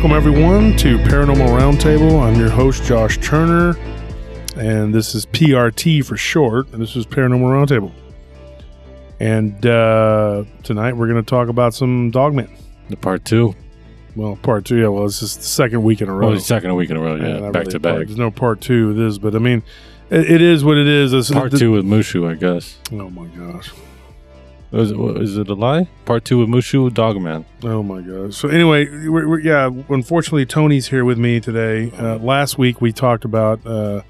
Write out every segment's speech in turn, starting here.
welcome everyone to Paranormal Roundtable. I'm your host, Josh Turner, and this is PRT for short. And this is Paranormal Roundtable. And uh, tonight we're going to talk about some Dogman. The part two. Well, part two, yeah, well, this is the second week in a row. Oh, the second week in a row, yeah, back really to a part- back. There's no part two of this, but I mean, it, it is what it is. Is Part the- two with Mushu, I guess. Oh my gosh. Is it, it a lie? Part two with Mushu, Dogman. Oh my god! So anyway, we're, we're, yeah. Unfortunately, Tony's here with me today. Uh, last week we talked about uh,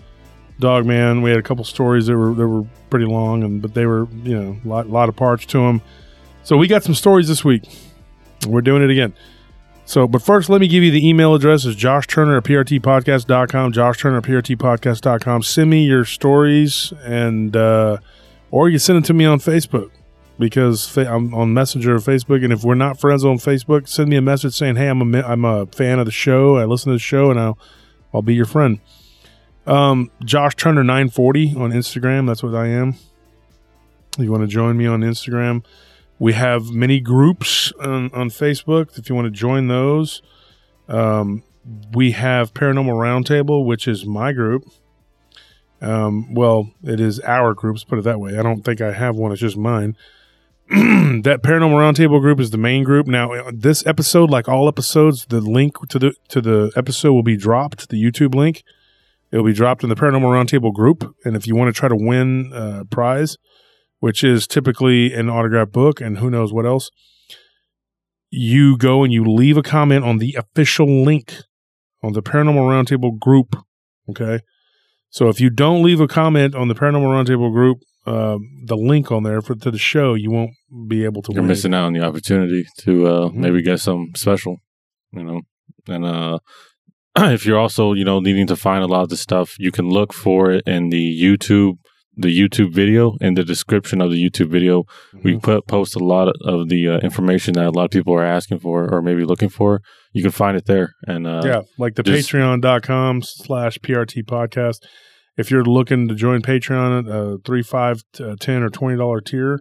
Dogman. We had a couple stories that were that were pretty long, and but they were you know a lot, lot of parts to them. So we got some stories this week. We're doing it again. So, but first, let me give you the email address. is Josh Turner at PRTpodcast.com. Josh Turner at PRTpodcast.com. Send me your stories, and uh, or you send them to me on Facebook because I'm on Messenger or Facebook. And if we're not friends on Facebook, send me a message saying, "Hey, I'm a I'm a fan of the show. I listen to the show, and I'll I'll be your friend." Um, Josh Turner nine forty on Instagram. That's what I am. You want to join me on Instagram? We have many groups on, on Facebook. If you want to join those, um, we have Paranormal Roundtable, which is my group. Um, well, it is our groups. Put it that way. I don't think I have one. It's just mine. that Paranormal Roundtable group is the main group. Now, uh, this episode, like all episodes, the link to the to the episode will be dropped. The YouTube link, it'll be dropped in the Paranormal Roundtable group. And if you want to try to win a prize, which is typically an autographed book and who knows what else, you go and you leave a comment on the official link on the Paranormal Roundtable group. Okay. So if you don't leave a comment on the Paranormal Roundtable group, uh, the link on there for to the show, you won't be able to You're win. missing out on the opportunity to uh, Mhm. maybe get some special, you know. And uh, if you're also, you know, needing to find a lot of the stuff, you can look for it in the YouTube, the YouTube video. In the description of the YouTube video, we Mhm. put post a lot of the uh, information that a lot of people are asking for or maybe looking for. You can find it there. And uh, yeah, like the just- patreon.com slash PRT podcast. If you're looking to join Patreon at a three, five, uh, ten, or twenty dollar tier.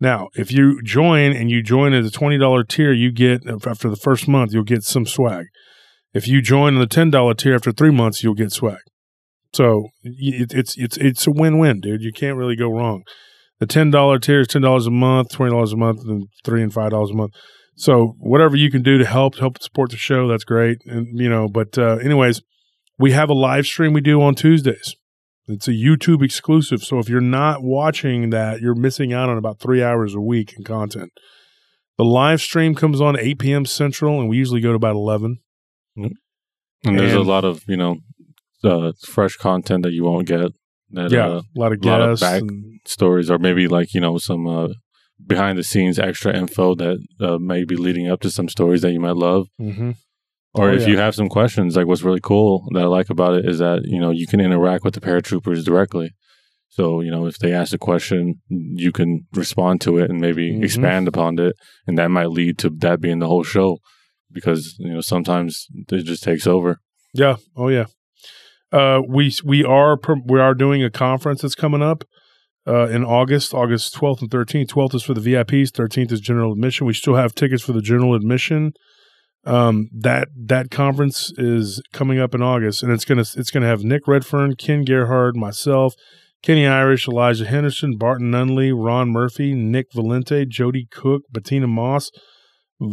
Now, if you join and you join at the twenty dollar tier, you get after the first month, you'll get some swag. If you join in the ten dollar tier after three months, you'll get swag. So it, it's it's it's a win win, dude. You can't really go wrong. The ten dollar tier is ten dollars a month, twenty dollars a month, and three and five dollars a month. So whatever you can do to help help support the show, that's great. And you know, but uh, anyways, we have a live stream we do on Tuesdays. It's a YouTube exclusive. So if you're not watching that, you're missing out on about three hours a week in content. The live stream comes on 8 p.m. Central, and we usually go to about 11. And there's a lot of, you know, uh, fresh content that you won't get. That, yeah, uh, a lot of lot of guests. back- and- stories or maybe like, you know, some uh, behind the scenes extra info that uh, may be leading up to some stories that you might love. Mhm. Or Oh, if yeah. you have some questions, like what's really cool that I like about it is that, you know, you can interact with the paratroopers directly. So, you know, if they ask a question, you can respond to it and maybe Mhm. expand upon it. And that might lead to that being the whole show because, you know, sometimes it just takes over. Yeah. Oh yeah. Uh, we we are we are doing a conference that's coming up uh, in August, August twelfth and thirteenth. Twelfth is for the VIPs. Thirteenth is general admission. We still have tickets for the general admission. Um, that that conference is coming up in August, and it's gonna it's gonna have Nick Redfern, Ken Gerhard, myself, Kenny Irish, Elijah Henderson, Barton Nunnelly, Ron Murphy, Nick Valente, Jody Cook, Bettina Moss,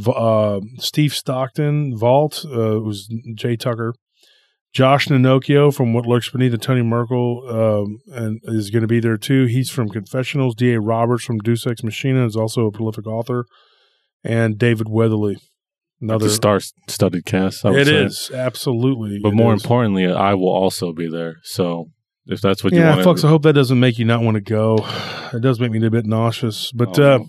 uh, Steve Stockton, Vault, uh, who's Jay Tucker, Josh Nanocchio from What Lurks Beneath, and Tony Merkel um, and is going to be there too. He's from Confessionals. D.A. Roberts from Deus Ex Machina is also a prolific author, and David Weatherly. Another. the star studded cast. I would It say. is absolutely. But it more is. importantly, I will also be there. So if that's what you yeah, want folks. I hope that doesn't make you not want to go. It does make me a bit nauseous, but uh,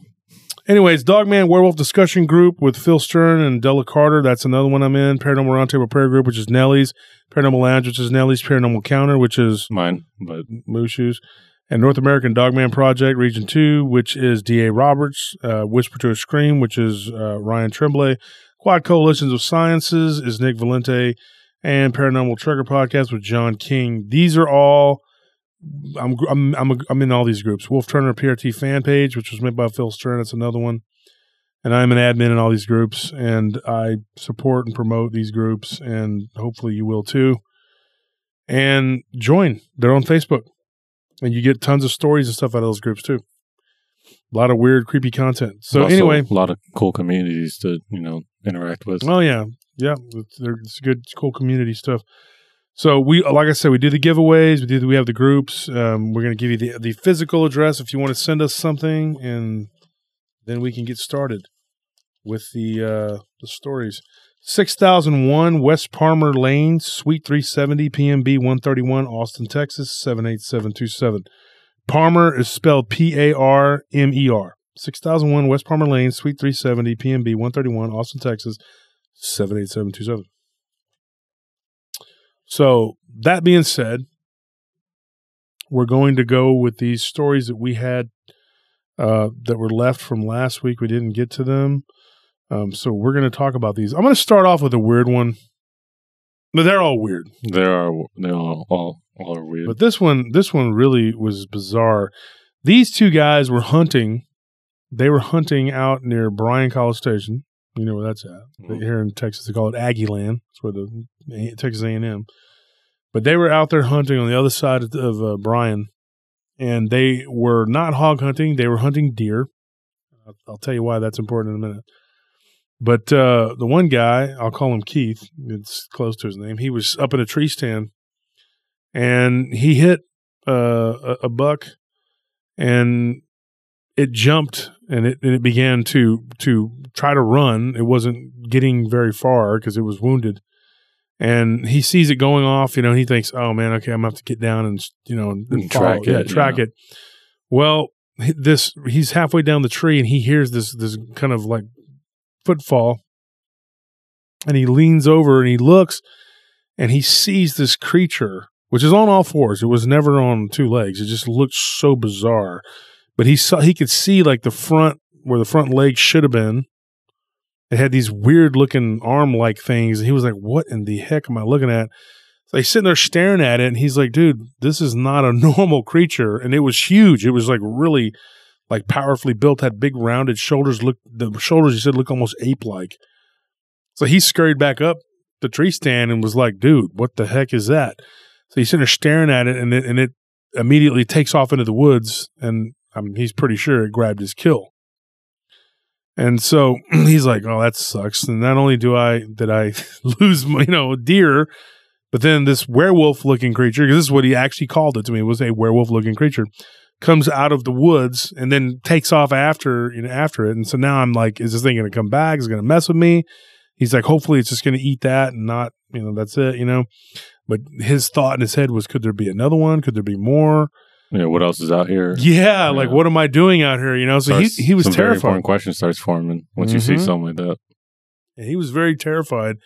Anyways, Dogman Werewolf Discussion Group with Phil Stern and Della Carter. That's another one I'm in. Paranormal Roundtable Prayer Group, which is Nellie's. Paranormal Lounge, which is Nellie's. Paranormal Counter, which is mine, but Mooshu's. And North American Dogman Project, Region 2, which is D.A. Roberts. Uh, Whisper to a Scream, which is uh, Ryan Tremblay. Quad Coalitions of Sciences is Nick Valente. And Paranormal Trigger Podcast with John King. These are all I'm I'm I'm I'm in all these groups. Wolf Turner PRT fan page, which was made by Phil Stern. That's another one. and I'm an admin in all these groups, and I support and promote these groups, and hopefully you will too. And join. They're on Facebook, and you get tons of stories and stuff out of those groups too. A lot of weird, creepy content. So Also, anyway, a lot of cool communities to you know interact with. Oh yeah, yeah, it's, it's good, cool community stuff. So we, like I said, we do the giveaways. We do. We have the groups. Um, we're going to give you the the physical address if you want to send us something, and then we can get started with the uh, the stories. Six thousand one West Parmer Lane, Suite three seventy, PMB one thirty one, Austin, Texas seven eight seven two seven. Parmer is spelled P A R M E R. 6001 West Parmer Lane, Suite 370, PMB 131, Austin, Texas 78727. So, that being said, we're going to go with these stories that we had uh, that were left from last week. We didn't get to them. Um, so, we're going to talk about these. I'm going to start off with a weird one. But they're all weird. They are they all all, all are weird. But this one, this one really was bizarre. These two guys were hunting. They were hunting out near Bryan College Station. You know where that's at. Mhm. Here in Texas, they call it Aggie Land. It's where the Texas A and M. But they were out there hunting on the other side of, of uh, Bryan, and they were not hog hunting. They were hunting deer. I'll, I'll tell you why that's important in a minute. But uh, the one guy, I'll call him Keith. It's close to his name. He was up in a tree stand, and he hit uh, a, a buck, and it jumped and it and it began to to try to run. It wasn't getting very far because it was wounded, and he sees it going off. You know, he thinks, "Oh man, okay, I'm gonna have to get down and you know and, And track yeah, it, track yeah. it." Well, this he's halfway down the tree and he hears this this kind of like footfall, and he leans over and he looks, and he sees this creature which is on all fours. It was never on two legs. It just looked so bizarre. But he saw he could see like the front where the front leg should have been. It had these weird looking arm like things. And he was like, What in the heck am I looking at? So he's sitting there staring at it and he's like, dude, this is not a normal creature. And it was huge. It was like really like powerfully built, had big rounded shoulders, look the shoulders he said look almost ape like. So he scurried back up the tree stand and was like, dude, what the heck is that? So he's sitting there staring at it, and it and it immediately takes off into the woods, and um, he's pretty sure it grabbed his kill. And so he's like, "Oh, that sucks." And not only do I did I lose, you know, deer, but then this werewolf-looking creature, because this is what he actually called it to me, was a werewolf-looking creature, comes out of the woods and then takes off after you know after it. And so now I'm like, "Is this thing going to come back? Is it going to mess with me?" He's like, "Hopefully, it's just going to eat that and not, you know, that's it, you know." But his thought in his head was, could there be another one? Could there be more? yeah, what else is out here? Yeah, like what am I doing out here? You know, so he Starts- he was some very terrified. important question starts forming once you see Mhm. something like that. And he was very terrified.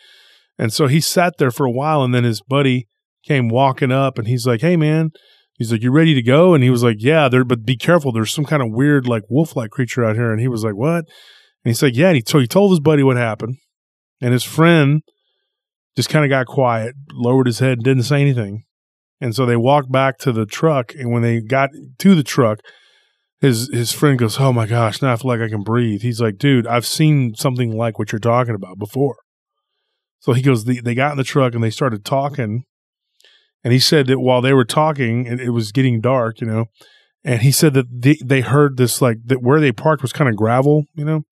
And so he sat there for a while and then his buddy came walking up and he's like, Hey man, he's like, You ready to go? And he was like, Yeah, there but be careful, there's some kind of weird like wolf like creature out here. And he was like, What? And he's like, Yeah, and he so he told his buddy what happened. And his friend just kind of got quiet, lowered his head, didn't say anything. And so they walked back to the truck, and when they got to the truck, his his friend goes, "Oh my gosh, now I feel like I can breathe." He's like, "Dude, I've seen something like what you're talking about before." So he goes, they, they got in the truck and they started talking, and he said that while they were talking, and it was getting dark, you know, and he said that they, they heard this like that where they parked was kind of gravel, you know,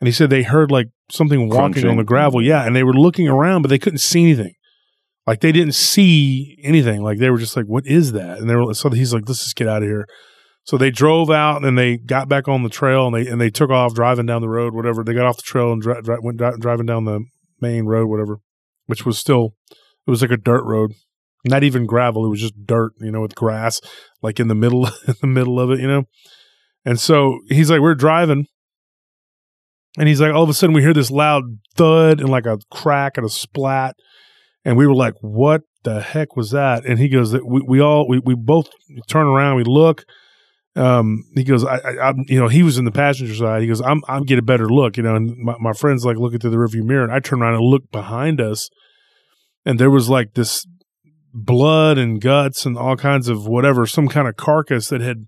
and he said they heard like something walking on the gravel, yeah, and they were looking around, but they couldn't see anything. Like they didn't see anything. Like they were just like, "What is that?" And they were so he's like, "Let's just get out of here." So they drove out and they got back on the trail and they and they took off driving down the road, whatever. They got off the trail and dri- dri- went dri- driving down the main road, whatever, which was still it was like a dirt road, not even gravel. It was just dirt, you know, with grass like in the middle in the middle of it, you know. And so he's like, we're driving, and he's like, all of a sudden we hear this loud thud and like a crack and a splat, and we were like, what the heck was that? And he goes, we, we all we, we both turn around, we look. Um, he goes, I, I, I'm, you know, he was in the passenger side. He goes, I'm, I'm get a better look, you know. And my, my friend's like looking through the rearview mirror, and I turn around and look behind us, and there was like this blood and guts and all kinds of whatever, some kind of carcass that had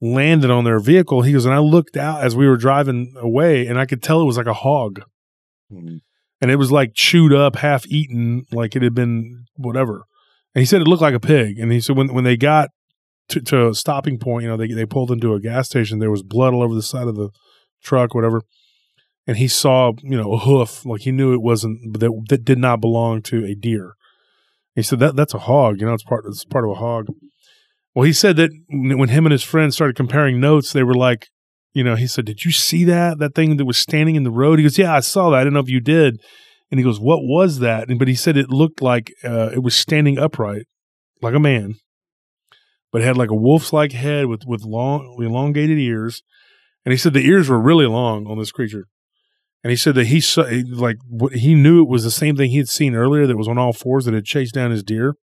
landed on their vehicle. He goes, and I looked out as we were driving away, and I could tell it was like a hog, Mhm. and it was like chewed up, half eaten, like it had been whatever. And he said it looked like a pig. And he said when when they got to, to a stopping point, you know, they they pulled into a gas station. There was blood all over the side of the truck, whatever. And he saw, you know, a hoof, like he knew it wasn't that that did not belong to a deer. He said that that's a hog, you know, it's part it's part of a hog. Well, he said that when him and his friends started comparing notes, they were like, you know, he said, "Did you see that that thing that was standing in the road?" He goes, "Yeah, I saw that. I didn't know if you did." And he goes, "What was that?" And, but he said it looked like uh, it was standing upright, like a man, but it had like a wolf's like head with with long elongated ears. And he said the ears were really long on this creature. And he said that he saw like he knew it was the same thing he had seen earlier that was on all fours that had chased down his deer.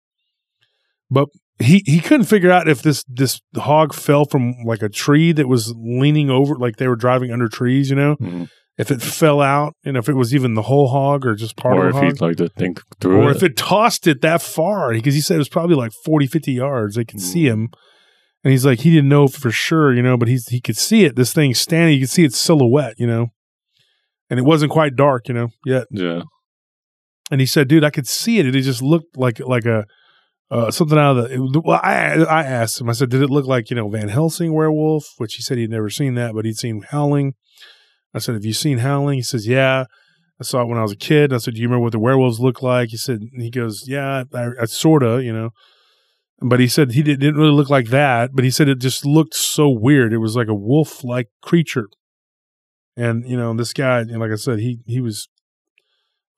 But he he couldn't figure out if this this hog fell from like a tree that was leaning over like they were driving under trees, you know? Mhm. If it fell out and if it was even the whole hog or just part Or of it, or if he'd like to think through Or it. if it tossed it that far, because he said it was probably like 40, 50 yards. They could see Mm. him. And he's like, he didn't know for sure, you know, but he's he could see it. This thing standing, you could see its silhouette, you know. And it wasn't quite dark, you know, yet. yeah. And he said, dude, I could see it. It just looked like like a uh, something out of the. It, well, I I asked him. I said, did it look like you know Van Helsing werewolf? Which he said he'd never seen that, but he'd seen Howling. I said, have you seen Howling? He says, yeah. I saw it when I was a kid. I said, do you remember what the werewolves look like? He said, he goes, yeah, I, I sorta, you know. But he said he did, didn't really look like that. But he said it just looked so weird. It was like a wolf like creature. And you know, this guy, and like I said, he he was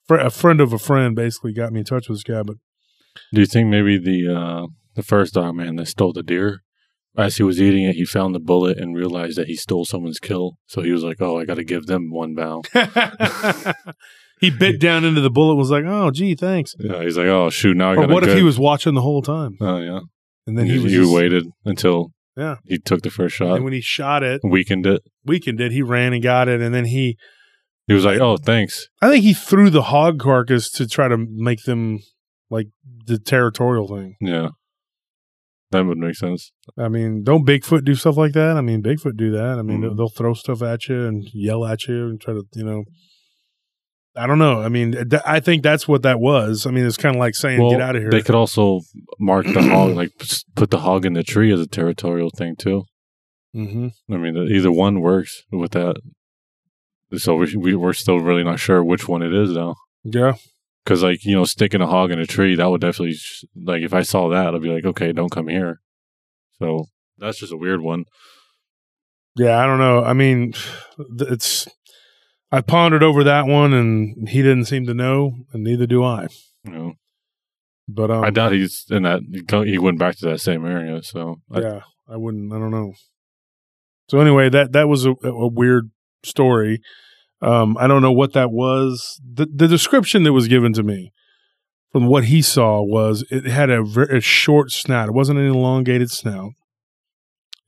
fr- a friend of a friend. Basically, got me in touch with this guy. But Do you think maybe the uh, the first dog man that stole the deer, as he was eating it, he found the bullet and realized that he stole someone's kill. So he was like, "Oh, I got to give them one bow." he bit down into the bullet. and Was like, oh, gee, thanks. yeah, he's like, "Oh shoot, now I Or got." what if he was watching the whole time? Oh yeah, And then he you, was you just- waited until Yeah. he took the first shot, And when he shot it, weakened it. weakened it. He ran and got it, and then he. He was like, "Oh, thanks." I think he threw the hog carcass to try to make them like the territorial thing. Yeah, that would make sense. I mean, don't Bigfoot do stuff like that? I mean, Bigfoot do that. I mean, Mhm. they'll, they'll throw stuff at you and yell at you and try to, you know. I don't know. I mean, th- I think that's what that was. I mean, it's kind of like saying, Well, "Get out of here." They could also mark the hog, like put the hog in the tree as a territorial thing too. hmm I mean, either one works with that. So we, we we're still really not sure which one it is though. Yeah, Because like you know, sticking a hog in a tree that would definitely sh- like if I saw that, I'd be like, okay, don't come here. So that's just a weird one. yeah. I don't know. I mean, it's. I pondered over that one, and he didn't seem to know, and neither do I. Know, But um, I doubt he's in that. he He went back to that same area. So I, yeah, I wouldn't. I don't know. So anyway, that that was a, a weird story. Um, I don't know what that was. The the description that was given to me from what he saw was it had a very a short snout. It wasn't an elongated snout.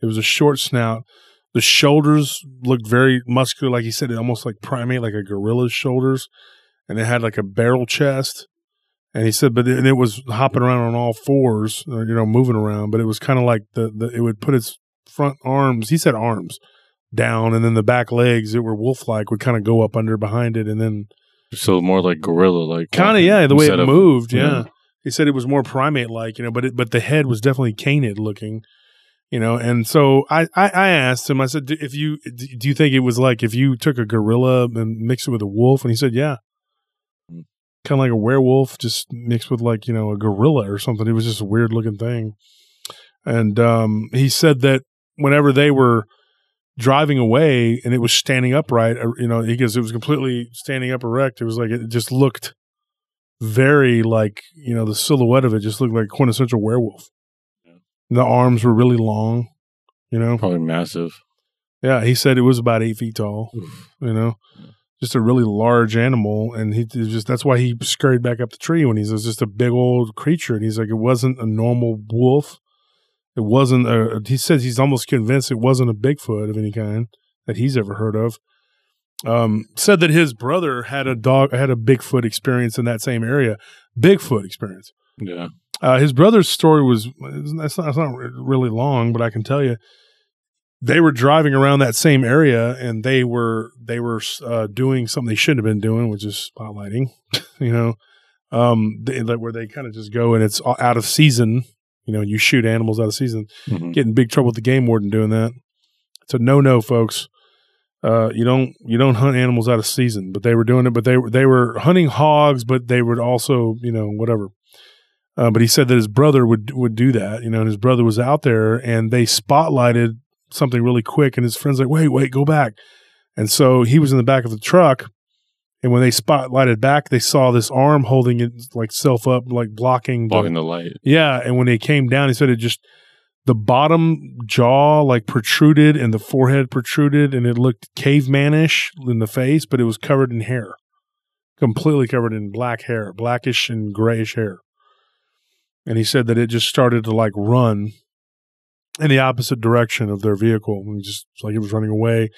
It was a short snout. The shoulders looked very muscular, like he said, almost like primate, like a gorilla's shoulders, and it had like a barrel chest. And he said, but it, and it was hopping around on all fours, uh, you know, moving around. But it was kind of like the, the it would put its front arms. He said arms down, and then the back legs that were wolf like would kind of go up under behind it, and then so more like gorilla, like kind of yeah, the way it of- moved. Yeah. yeah. he said it was more primate like, you know, but it, but the head was definitely canid looking, you know. And so I I, I asked him. I said, "Do- if you do you think it was like if you took a gorilla and mixed it with a wolf? And he said, yeah. Hmm. Kind of like a werewolf, just mixed with like you know a gorilla or something. It was just a weird looking thing. And um, he said that whenever they were driving away and it was standing upright, uh, you know, because it was completely standing up erect. It was like it just looked very like you know the silhouette of it just looked like a quintessential werewolf. The arms were really long, you know. probably massive. Yeah, he said it was about eight feet tall. You know, just a really large animal, and he just that's why he scurried back up the tree when he's just a big old creature, and he's like it wasn't a normal wolf. It wasn't a. He says he's almost convinced it wasn't a Bigfoot of any kind that he's ever heard of. Um, said that his brother had a dog had a Bigfoot experience in that same area. Bigfoot experience. Yeah, Uh, his brother's story was that's not, that's not really long, but I can tell you. they were driving around that same area and they were they were uh, doing something they shouldn't have been doing, which is spotlighting. you know, um, they, where they kind of just go and it's out of season. You know, you shoot animals out of season. Mhm. Get in big trouble with the game warden doing that. It's a no no, folks. Uh, you don't you don't hunt animals out of season, but they were doing it. But they were they were hunting hogs, but they would also you know whatever. Uh, but he said that his brother would would do that, you know, and his brother was out there, and they spotlighted something really quick, and his friends like, wait, wait, go back, and so he was in the back of the truck, and when they spotlighted back, they saw this arm holding it like self up, like blocking, the- Blocking the light. yeah, and when they came down, he said it just the bottom jaw like protruded and the forehead protruded, and it looked cavemanish in the face, but it was covered in hair, completely covered in black hair, blackish and grayish hair. And he said that it just started to like run in the opposite direction of their vehicle, and just like it was running away.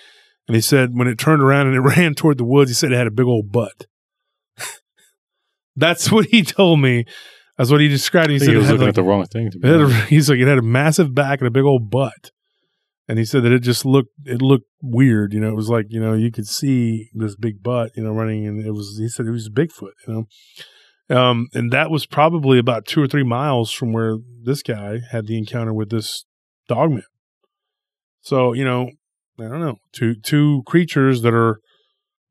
And he said when it turned around and it ran toward the woods, he said it had a big old butt. That's what he told me. That's what he described. He said he it was looking like, at the wrong thing. To be it had a, he's like it had a massive back and a big old butt, and he said that it just looked it looked weird. You know, it was like you know you could see this big butt, you know, running, and it was he said it was Bigfoot. You know, um, and that was probably about two or three miles from where this guy had the encounter with this dogman. So you know, I don't know two two creatures that are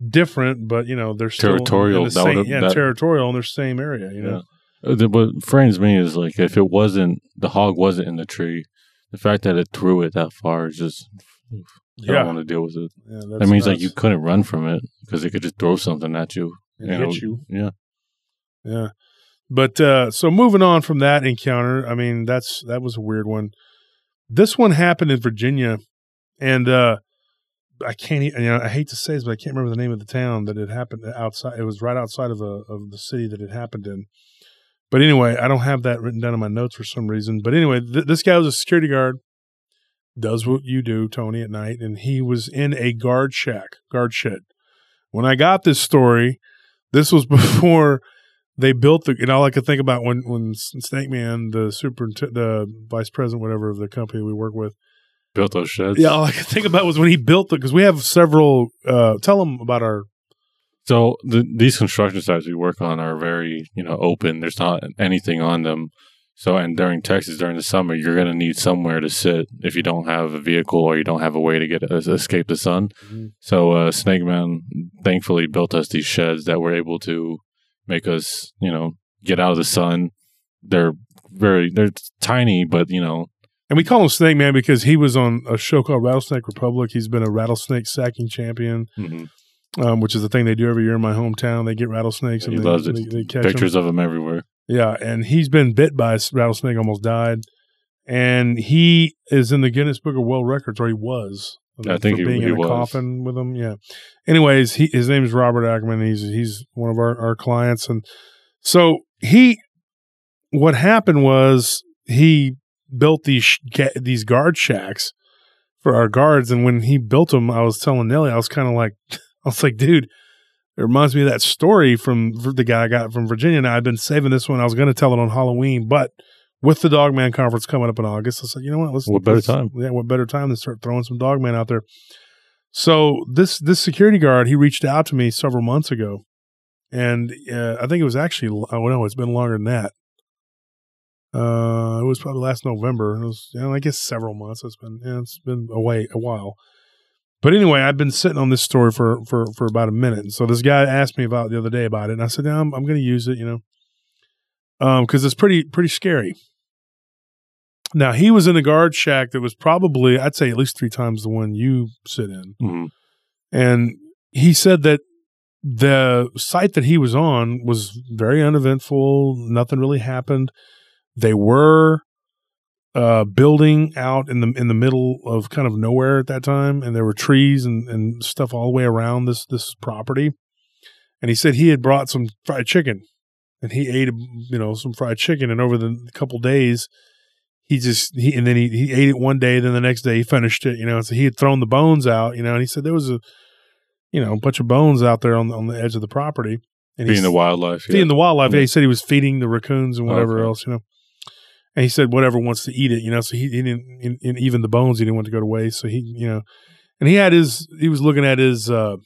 different, but you know they're still in Territorial, the same, yeah, that- territorial in their same area. You know, Uh, the- What frames me is like if it wasn't the hog wasn't in the tree, the fact that it threw it that far is just I yeah, don't want to deal with it. yeah That means like you couldn't run from it because it could just throw something at you. And you hit know? you. Yeah. Yeah. But uh so moving on from that encounter, I mean that's that was a weird one. This one happened in Virginia and uh I can't you know I hate to say this but I can't remember the name of the town that it happened outside it was right outside of a, of the city that it happened in. But anyway, I don't have that written down in my notes for some reason. But anyway, th- this guy was a security guard does what you do, Tony, at night and he was in a guard shack, guard shed. When I got this story, this was before they built the, and all I could think about when when Snake Man, the super, the vice president, whatever of the company we work with, Built those sheds. yeah, all I could think about was when he built it because we have several. Uh, tell them about our. So the, these construction sites we work on are very, you know, open. There's not anything on them. So, and during Texas, during the summer, you're going to need somewhere to sit if you don't have a vehicle or you don't have a way to get uh, escape the sun. So, uh, Snake Man thankfully built us these sheds that were able to make us, you know, get out of the sun. They're very, they're tiny, but you know, And we call him Snake Man because he was on a show called Rattlesnake Republic. He's been a rattlesnake sacking champion, mhm. um, which is the thing they do every year in my hometown. They get rattlesnakes he and they, loves it. they, they catch. Pictures of them everywhere. Yeah, and he's been bit by a rattlesnake, almost died, and he is in the Guinness Book of World Records, or he was. I think he- being he in a was. coffin with him. Yeah. Anyways, he his name is Robert Ackerman. He's he's one of our our clients, and so he. What happened was he built these these guard shacks for our guards, and when he built them, I was telling Nelly, I was kind of like, I was like, dude, it reminds me of that story from the guy I got from Virginia. Now I've been saving this one. I was going to tell it on Halloween, but with the Dogman conference coming up in August, I said, you know what? Let's What better let's- time? Yeah, what better time than start throwing some Dogman out there? So this this security guard he reached out to me several months ago, and uh, I think it was actually I don't know it's been longer than that. Uh, it was probably last November. It was, you know, I guess several months. It's been, yeah, it's been away a while. But anyway, I've been sitting on this story for for for about a minute. And so this guy asked me about the other day about it, and I said, yeah, I'm I'm going to use it, you know, um, because it's pretty pretty scary. Now he was in a guard shack that was probably, I'd say, at least three times the one you sit in. Mhm. And he said that the site that he was on was very uneventful. Nothing really happened. They were uh, building out in the in the middle of kind of nowhere at that time, and there were trees and, and stuff all the way around this this property. And he said he had brought some fried chicken, and he ate you know some fried chicken, and over the couple days, he just he and then he, he ate it one day, then the next day he finished it, you know. So he had thrown the bones out, you know, and he said there was a you know a bunch of bones out there on the, on the edge of the property. And Being the wildlife. feeding Yeah. the wildlife. Yeah. He said he was feeding the raccoons and whatever Okay. else, you know. And he said, whatever wants to eat it, you know. So he, he didn't, and even the bones, he didn't want to go to waste. So he, you know, and he had his, he was looking at his, uh,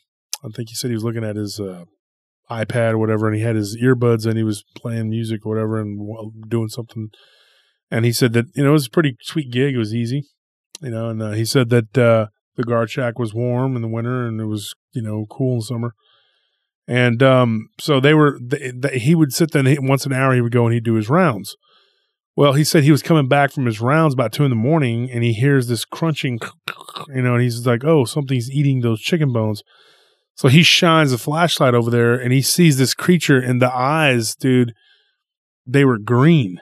I think he said he was looking at his uh, iPad or whatever, and he had his earbuds and he was playing music or whatever and doing something. And he said that you know it was a pretty sweet gig. It was easy, you know. And uh, he said that uh, the guard shack was warm in the winter and it was you know cool in summer. And um, so they were. They, they, he would sit there and he, once an hour he would go and he'd do his rounds. Well, he said he was coming back from his rounds about two in the morning, and he hears this crunching, you know, and he's like, "Oh, something's eating those chicken bones." So he shines a flashlight over there, and he sees this creature, and the eyes, dude, they were green,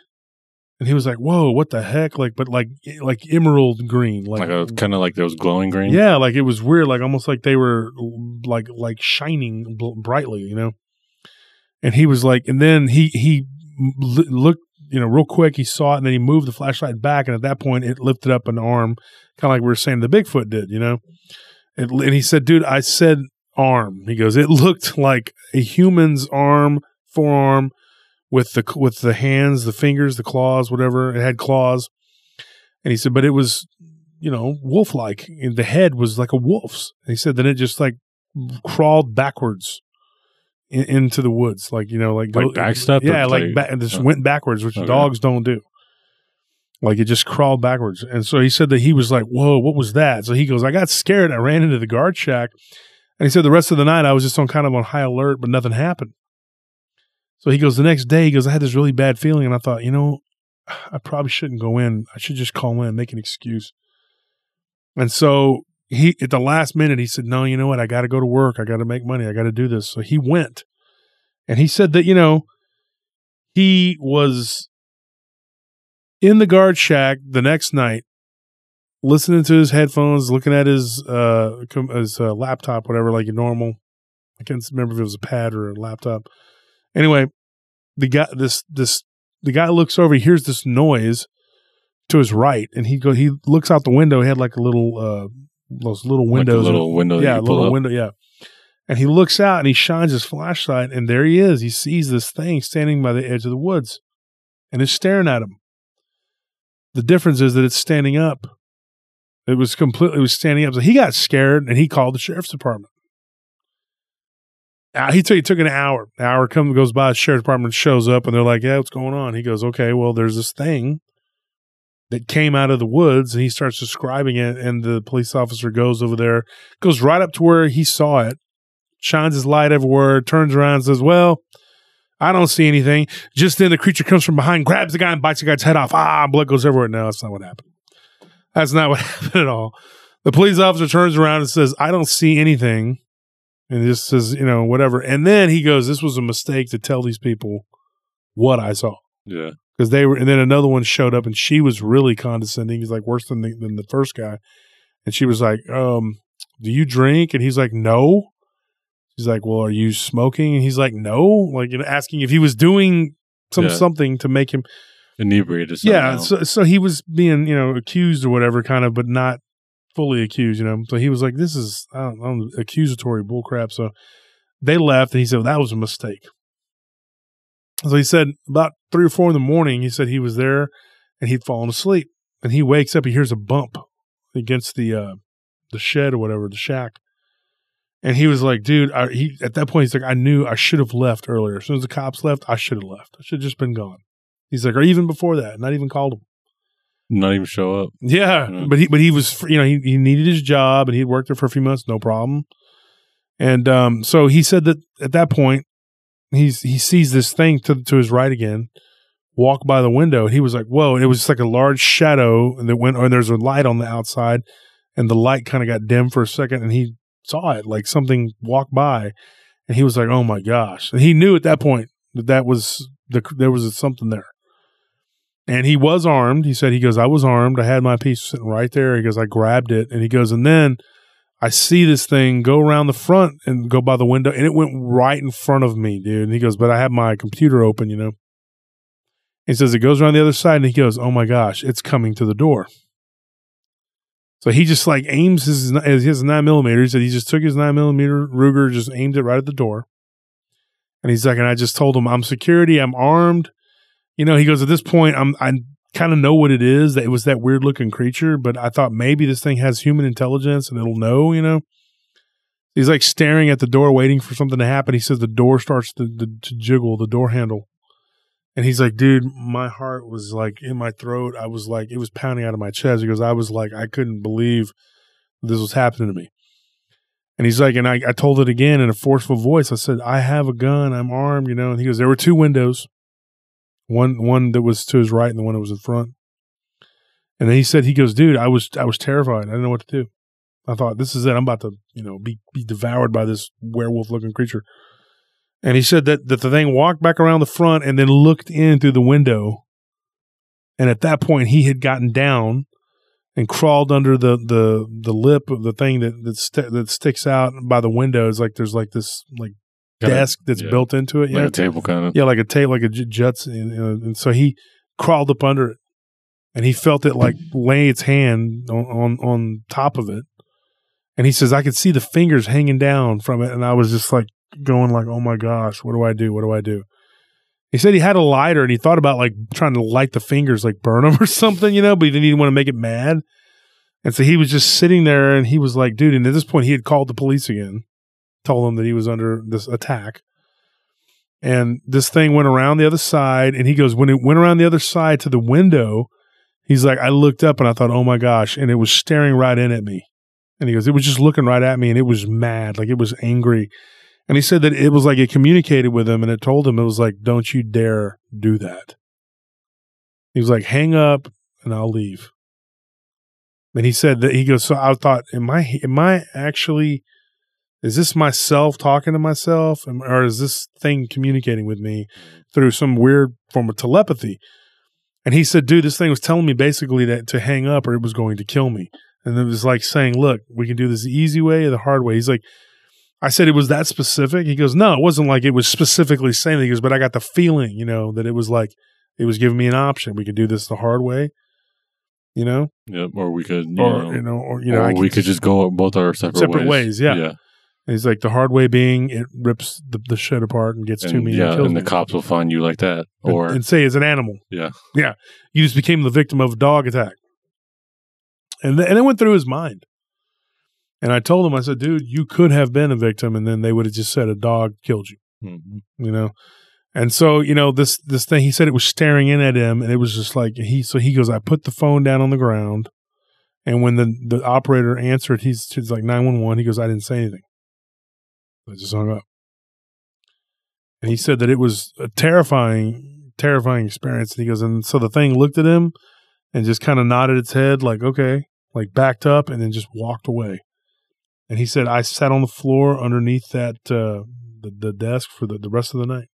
and he was like, "Whoa, what the heck?" Like, but like, like emerald green, like, Like kind of like those glowing green. yeah, like it was weird, like almost like they were like like shining bl- brightly, you know. And he was like, and then he he l- looked, you know, real quick. He saw it, and then he moved the flashlight back, and at that point, it lifted up an arm, kind of like we were saying the Bigfoot did, you know. It, and he said, "Dude, I said arm." He goes, "It looked like a human's arm, forearm." With the with the hands, the fingers, the claws, whatever it had claws, and he said, but it was you know, wolf like. The head was like a wolf's. And he said then it just like crawled backwards in, into the woods, like you know, like Like backstep Yeah, like like- ba- just Oh. went backwards, which Okay. dogs don't do. Like it just crawled backwards, and so he said that he was like, "Whoa, what was that?" So he goes, "I got scared. I ran into the guard shack." And he said the rest of the night I was just on kind of on high alert, but nothing happened. So he goes the next day. He goes, I had this really bad feeling, and I thought, you know, I probably shouldn't go in. I should just call in, and make an excuse. And so he, at the last minute, he said, No, you know what? I got to go to work. I got to make money. I got to do this. So he went. And he said that, you know, he was in the guard shack the next night, listening to his headphones, looking at his, uh, his uh, laptop, whatever, like a normal. I can't remember if it was a pad or a laptop. Anyway, the guy, this, this, the guy looks over, he hears this noise to his right, and he go, he looks out the window. He had like a little, uh, those little Like windows, little window. yeah, a little window, yeah. And he looks out and he shines his flashlight, and there he is. He sees this thing standing by the edge of the woods, and it's staring at him. The difference is that it's standing up. It was completely it was standing up. So he got scared and he called the sheriff's department. Uh, he took, it took an hour. An hour comes goes by. The sheriff's department shows up and they're like, "Yeah, what's going on?" He goes, "Okay, well, there's this thing that came out of the woods," and he starts describing it. And the police officer goes over there, goes right up to where he saw it, shines his light everywhere, turns around, and says, "Well." I don't see anything. Just then, the creature comes from behind, grabs the guy, and bites the guy's head off. Ah, blood goes everywhere. No, that's not what happened. That's not what happened at all. The police officer turns around and says, I don't see anything. And just says, you know, whatever. And then he goes, This was a mistake to tell these people what I saw. Yeah. Because they were, and then another one showed up and she was really condescending. He's like worse than the, than the first guy. And she was like, um, Do you drink? And he's like, No. She's like, Well, are you smoking? And he's like, No. Like, you know, asking if he was doing some Yeah. something to make him Inebriated. yeah, so so he was being you know accused or whatever, kind of, but not fully accused. You know, so he was like, "This is I don't, I don't accusatory bullcrap." So they left, and he said well, that was a mistake. So he said about three or four in the morning, he said he was there, and he'd fallen asleep, and he wakes up, he hears a bump against the uh the shed or whatever, the shack. And he was like, dude, I, he at that point he's like, I knew I should have left earlier. As soon as the cops left, I should have left. I should have just been gone. He's like, or even before that, not even called him. Not even show up. Yeah, but he but he was you know he, he needed his job and he'd worked there for a few months, no problem. And um, so he said that at that point he's he sees this thing to to his right again, walk by the window. And he was like, "Whoa!" And it was just like a large shadow, that went. And there's a light on the outside, and the light kind of got dim for a second, and he saw it like something walk by, and he was like, "Oh my gosh!" And he knew at that point that that was the there was something there. And he was armed. He said, he goes, I was armed. I had my piece sitting right there. He goes, I grabbed it. And he goes, and then I see this thing go around the front and go by the window. And it went right in front of me, dude. And he goes, but I have my computer open, you know. He says, it goes around the other side. And he goes, oh my gosh, it's coming to the door. So he just like aims his, his nine millimeter. He said he just took his nine millimeter Ruger, just aimed it right at the door. And he's like, and I just told him, I'm security. I'm armed you know, he goes, at this point, I'm, I kind of know what it is. That it was that weird looking creature, but I thought maybe this thing has human intelligence and it'll know, you know. He's like staring at the door, waiting for something to happen. He says the door starts to, to, to jiggle, the door handle. And he's like, dude, my heart was like in my throat. I was like, it was pounding out of my chest because I was like, I couldn't believe this was happening to me. And he's like, and I, I told it again in a forceful voice. I said, I have a gun. I'm armed, you know. And he goes, there were two windows, one one that was to his right and the one that was in front. And then he said, he goes, dude, I was I was terrified. I didn't know what to do. I thought, this is it. I'm about to, you know, be be devoured by this werewolf looking creature. And he said that, that the thing walked back around the front and then looked in through the window. And at that point, he had gotten down and crawled under the the the lip of the thing that that, st- that sticks out by the window. It's like there's like this like Kinda- desk that's yeah. built into it. like Yeah, a table kind of. yeah, like a table, like a j- juts. You know, and so he crawled up under it, and he felt it like lay its hand on, on on top of it. And he says, I could see the fingers hanging down from it, and I was just like going like, "Oh my gosh, what do I do? What do I do?" He said he had a lighter, and he thought about like trying to light the fingers, like burn them or something, you know, but he didn't even want to make it mad. And so he was just sitting there, and he was like, "Dude!" And at this point, he had called the police again, told him that he was under this attack. And this thing went around the other side and he goes when it went around the other side to the window he's like i looked up and i thought oh my gosh and it was staring right in at me. And he goes it was just looking right at me and it was mad like it was angry. And he said that it was like it communicated with him and it told him it was like don't you dare do that. He was like hang up and i'll leave. And he said that he goes so i thought am i am i actually is this myself talking to myself? Or is this thing communicating with me through some weird form of telepathy? And he said dude this thing was telling me basically that to hang up or it was going to kill me. And it was like saying look we can do this the easy way or the hard way. He's like i said it was that specific. He goes no it wasn't like it was specifically saying that. He goes but i got the feeling you know that it was like it was giving me an option. We could do this the hard way you know? Yep. Or we could, you or know, you know or you know or we could just go both our separate, Separate ways, yeah. yeah. And he's like the hard way being it rips the, the shit apart and gets to And, me yeah, and kills and the me. cops will find you like that, or and, say it's an animal. yeah, Yeah, you just became the victim of a dog attack, and th- and it went through his mind. And I told him, I said, dude, you could have been a victim, and then they would have just said a dog killed you, Mhm. you know. And so you know this this thing, he said it was staring in at him, and it was just like he. So he goes, I put the phone down on the ground, and when the the operator answered, he's, he's like nine one one. He goes, I didn't say anything. I just hung up. And he said that it was a terrifying, terrifying experience. And he goes, and so the thing looked at him and just kind of nodded its head, like, okay, like backed up and then just walked away. And he said, I sat on the floor underneath that, uh, the, the desk for the, the rest of the night.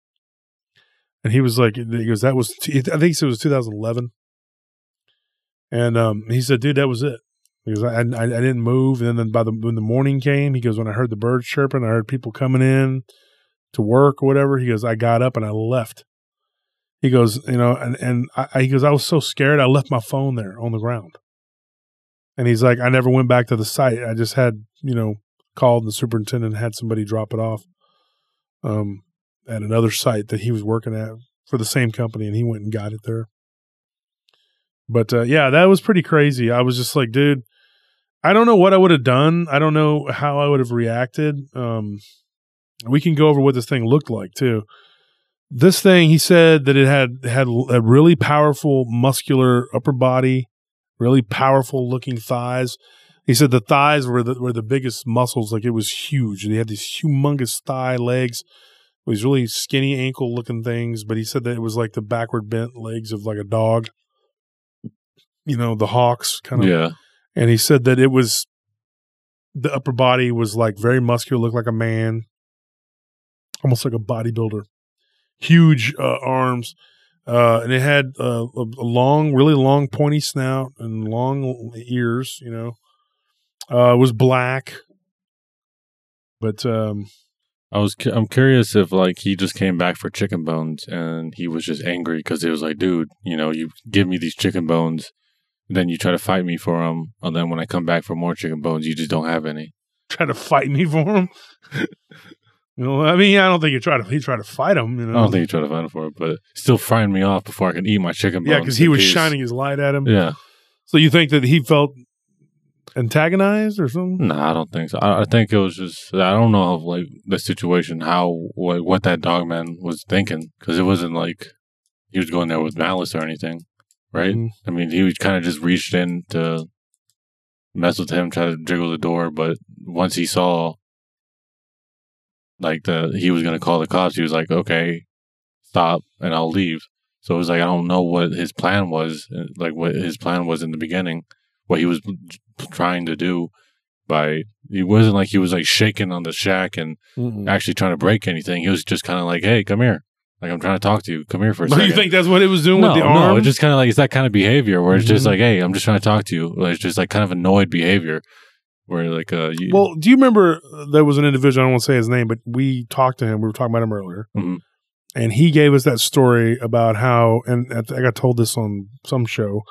And he was like, he goes, that was, I think he said it was 2011. And um, he said, dude, that was it. Because I, I I didn't move, and then by the when the morning came, he goes when I heard the birds chirping, I heard people coming in to work or whatever. He goes, I got up and I left. He goes, you know, and and I, he goes, I was so scared, I left my phone there on the ground. And he's like, I never went back to the site. I just had, you know, called the superintendent had somebody drop it off, um, at another site that he was working at for the same company, and he went and got it there. But uh, yeah, that was pretty crazy. I was just like, dude, I don't know what I would have done. I don't know how I would have reacted. Um, we can go over what this thing looked like too. This thing, he said that it had had a really powerful muscular upper body, really powerful looking thighs. He said the thighs were the were the biggest muscles. Like it was huge. And he had these humongous thigh legs. These really skinny ankle looking things. But he said that it was like the backward bent legs of like a dog. You know, the hocks kind of yeah, and he said that it was the upper body was like very muscular, looked like a man, almost like a bodybuilder, huge uh, arms, uh, and it had uh, a, a long, really long, pointy snout and long ears. You know, uh, it was black, but um, I was. cu- I'm curious if like he just came back for chicken bones and he was just angry because it was like, dude, you know, you give me these chicken bones, then you try to fight me for them, and then when I come back for more chicken bones, you just don't have any. Try to fight me for them. You know, I mean, I don't think you tried to he tried to fight him. You know, I don't think he tried to fight him for it, but still frying me off before I can eat my chicken. bones. Yeah, because he was peace. shining his light at him. Yeah, So you think that he felt antagonized or something? no, I don't think so. I, I think it was just I don't know of like the situation, how what, what that dog man was thinking, because it wasn't like he was going there with malice or anything, right? Mhm. I mean, he was kind of just reached in to mess with him, try to jiggle the door, but once he saw like the he was gonna call the cops, he was like, "Okay, stop, and I'll leave." So it was like I don't know what his plan was, uh, like what his plan was in the beginning, what he was trying to do. By it wasn't like he was like shaking on the shack and Mm-mm. actually trying to break anything. He was just kind of like, "Hey, come here." Like I'm trying to talk to you. Come here for a But second. you think that's what it was doing no, with the no, it's just kind of like it's that kind of behavior where it's just Mhm. like, hey, I'm just trying to talk to you. Like, It's just like kind of annoyed behavior where like uh, you, well, do you remember uh, there was an individual? I don't want to say his name, but we talked to him. We were talking about him earlier, Mhm. and he gave us that story about how. And I got told this on some show,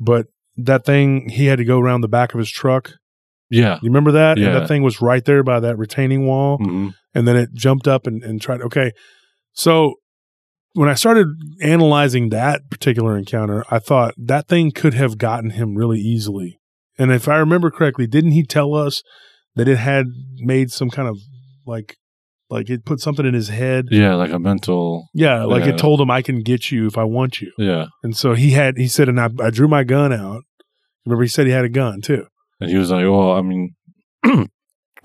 but that thing he had to go around the back of his truck. yeah, You remember that? And Yeah. that thing was right there by that retaining wall. hmm and then it jumped up and, and tried. Okay, so when I started analyzing that particular encounter, I thought that thing could have gotten him really easily. And if I remember correctly, didn't he tell us that it had made some kind of like like it put something in his head? yeah, like a mental, Yeah, like Yeah. it told him I can get you if I want you. yeah. And so he had he said, and I, I drew my gun out. Remember, he said he had a gun too. And he was like, well, I mean, well,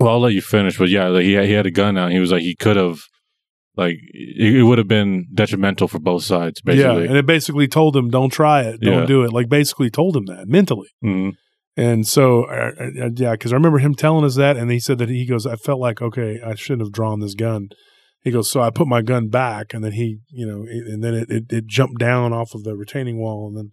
I'll let you finish, but yeah, like he he had a gun out. He was like, he could have, like, it, it would have been detrimental for both sides, basically. Yeah, and it basically told him, "Don't try it, don't Yeah. do it." Like basically told him that mentally. Mhm. And so, uh, uh, yeah, because I remember him telling us that, and he said that he goes, "I felt like okay, I shouldn't have drawn this gun." He goes, "So I put my gun back, and then he, you know, it- and then it, it, it jumped down off of the retaining wall, and then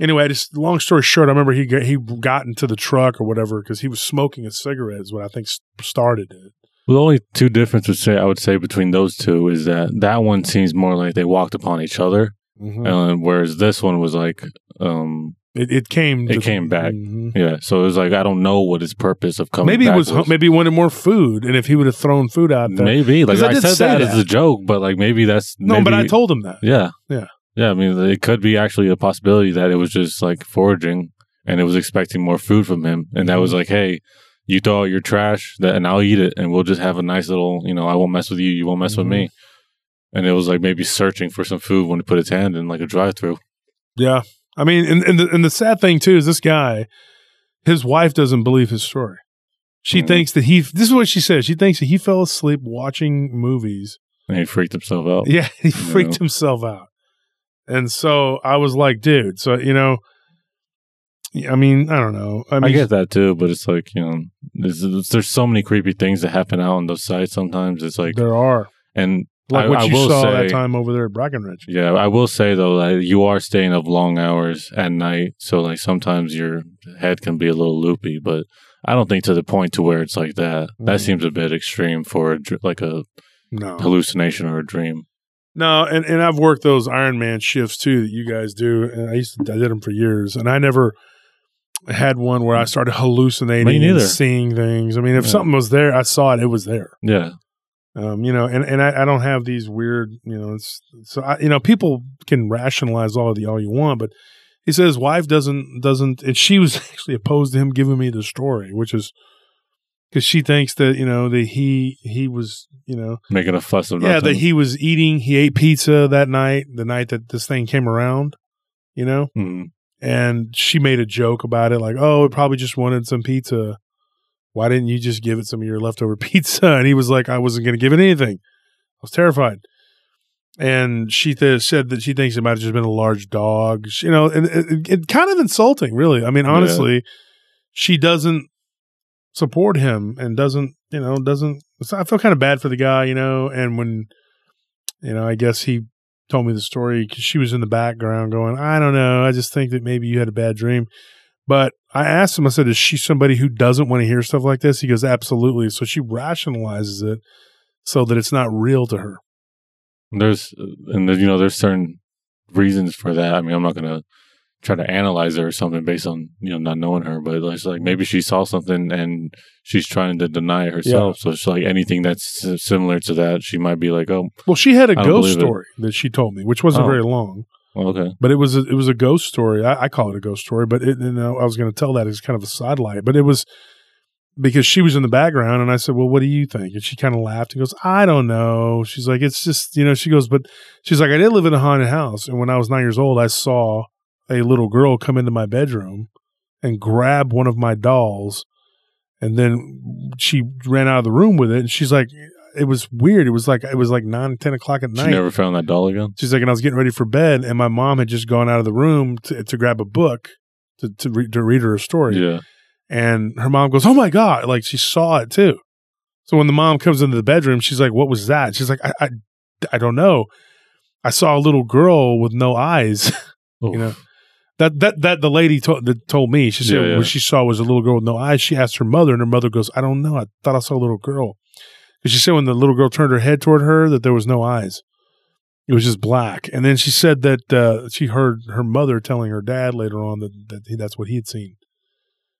anyway, just long story short, I remember he got, he got into the truck or whatever because he was smoking a cigarette is what I think started it. Well, the only two differences say I would say between those two is that that one seems more like they walked upon each other, Mhm. and whereas this one was like, um, It, it came. It came back. Mhm. yeah. So it was like I don't know what his purpose of coming. Maybe it back was, maybe he wanted more food, and if he would have thrown food out there, maybe like I I, said that, that. as a joke, but like maybe that's no, but I told him that. Yeah. Yeah. Yeah. I mean, it could be actually a possibility that it was just like foraging and it was expecting more food from him. And that Mm-hmm. was like, hey, you throw out your trash that, and I'll eat it and we'll just have a nice little, you know, I won't mess with you. You won't mess with me. Mm-hmm. And it was like maybe searching for some food when it put its hand in like a drive through. Yeah. I mean, and, and, the, and the sad thing too is this guy, his wife doesn't believe his story. She Mhm. thinks that he, this is what she says. She thinks that he fell asleep watching movies. And he freaked himself out. Yeah. He freaked himself out. And so I was like, dude, so, you know, I mean, I don't know. I I, get that too, but it's like, you know, there's, there's so many creepy things that happen out on those sites sometimes. It's like, there are. and Like I- what I you will saw say- that time over there at Brackenridge. Yeah, I will say though that you are staying up long hours at night, so like sometimes your head can be a little loopy, but I don't think to the point to where it's like that. That Mhm. seems a bit extreme for a, like a No. hallucination or a dream. No, and, and I've worked those Iron Man shifts too that you guys do, and I used to I did them for years, and I never had one where I started hallucinating and seeing things. I mean, if Yeah. something was there, I saw it; it was there. Yeah, Um, you know, and and I, I don't have these weird, you know, it's so I, you know, people can rationalize all of the all you want, but he says wife doesn't doesn't, and she was actually opposed to him giving me the story, which is because she thinks that you know that he he was you know making a fuss of yeah, nothing. that he was eating. He ate pizza that night, the night that this thing came around. You know, Mhm. And she made a joke about it, like, "Oh, it probably just wanted some pizza. Why didn't you just give it some of your leftover pizza?" And he was like, "I wasn't going to give it anything. I was terrified." And she th- said that she thinks it might have just been a large dog. You know, and it, it, it kind of insulting, really. I mean, Yeah. honestly, she doesn't support him and doesn't, you know, doesn't. I feel kind of bad for the guy, you know. And when, you know, I guess he told me the story because she was in the background going, I don't know. I just think that maybe you had a bad dream. But I asked him, I said, is she somebody who doesn't want to hear stuff like this? He goes, absolutely. So she rationalizes it so that it's not real to her. There's uh, and there's, you know there's certain reasons for that. I mean, I'm not gonna try to analyze her or something based on you know not knowing her, but it's like maybe she saw something and she's trying to deny it herself. So it's like anything that's similar to that, she might be like, oh, Well, she had a ghost believe it. story that she told me, which wasn't Oh. very long, oh, okay, but it was a, it was a ghost story. I, I call it a ghost story, but it, you know, I was going to tell that as kind of a sidelight, but it was because she was in the background, and I said, "Well, what do you think?" And she kind of laughed and goes, "I don't know." She's like, "It's just you know," she goes, "But she's like, I did live in a haunted house, and when I was nine years old, I saw a little girl come into my bedroom and grab one of my dolls." And then she ran out of the room with it, and she's like, "It was weird. It was like it was like nine, ten o'clock at night. she never found that doll again. She's like, and I was getting ready for bed, and my mom had just gone out of the room to, to grab a book to to, re- to read her a story. Yeah, And her mom goes, "Oh my god!" Like she saw it too. So when the mom comes into the bedroom, she's like, "What was that?" She's like, "I, I, I don't know. I saw a little girl with no eyes." You know, that that that the lady told that told me. She said Yeah, yeah. what she saw was a little girl with no eyes. She asked her mother, and her mother goes, "I don't know. I thought I saw a little girl." 'Cause she said when the little girl turned her head toward her, that there was no eyes. It was just black. And then she said that uh, she heard her mother telling her dad later on that, that he, that's what he had seen,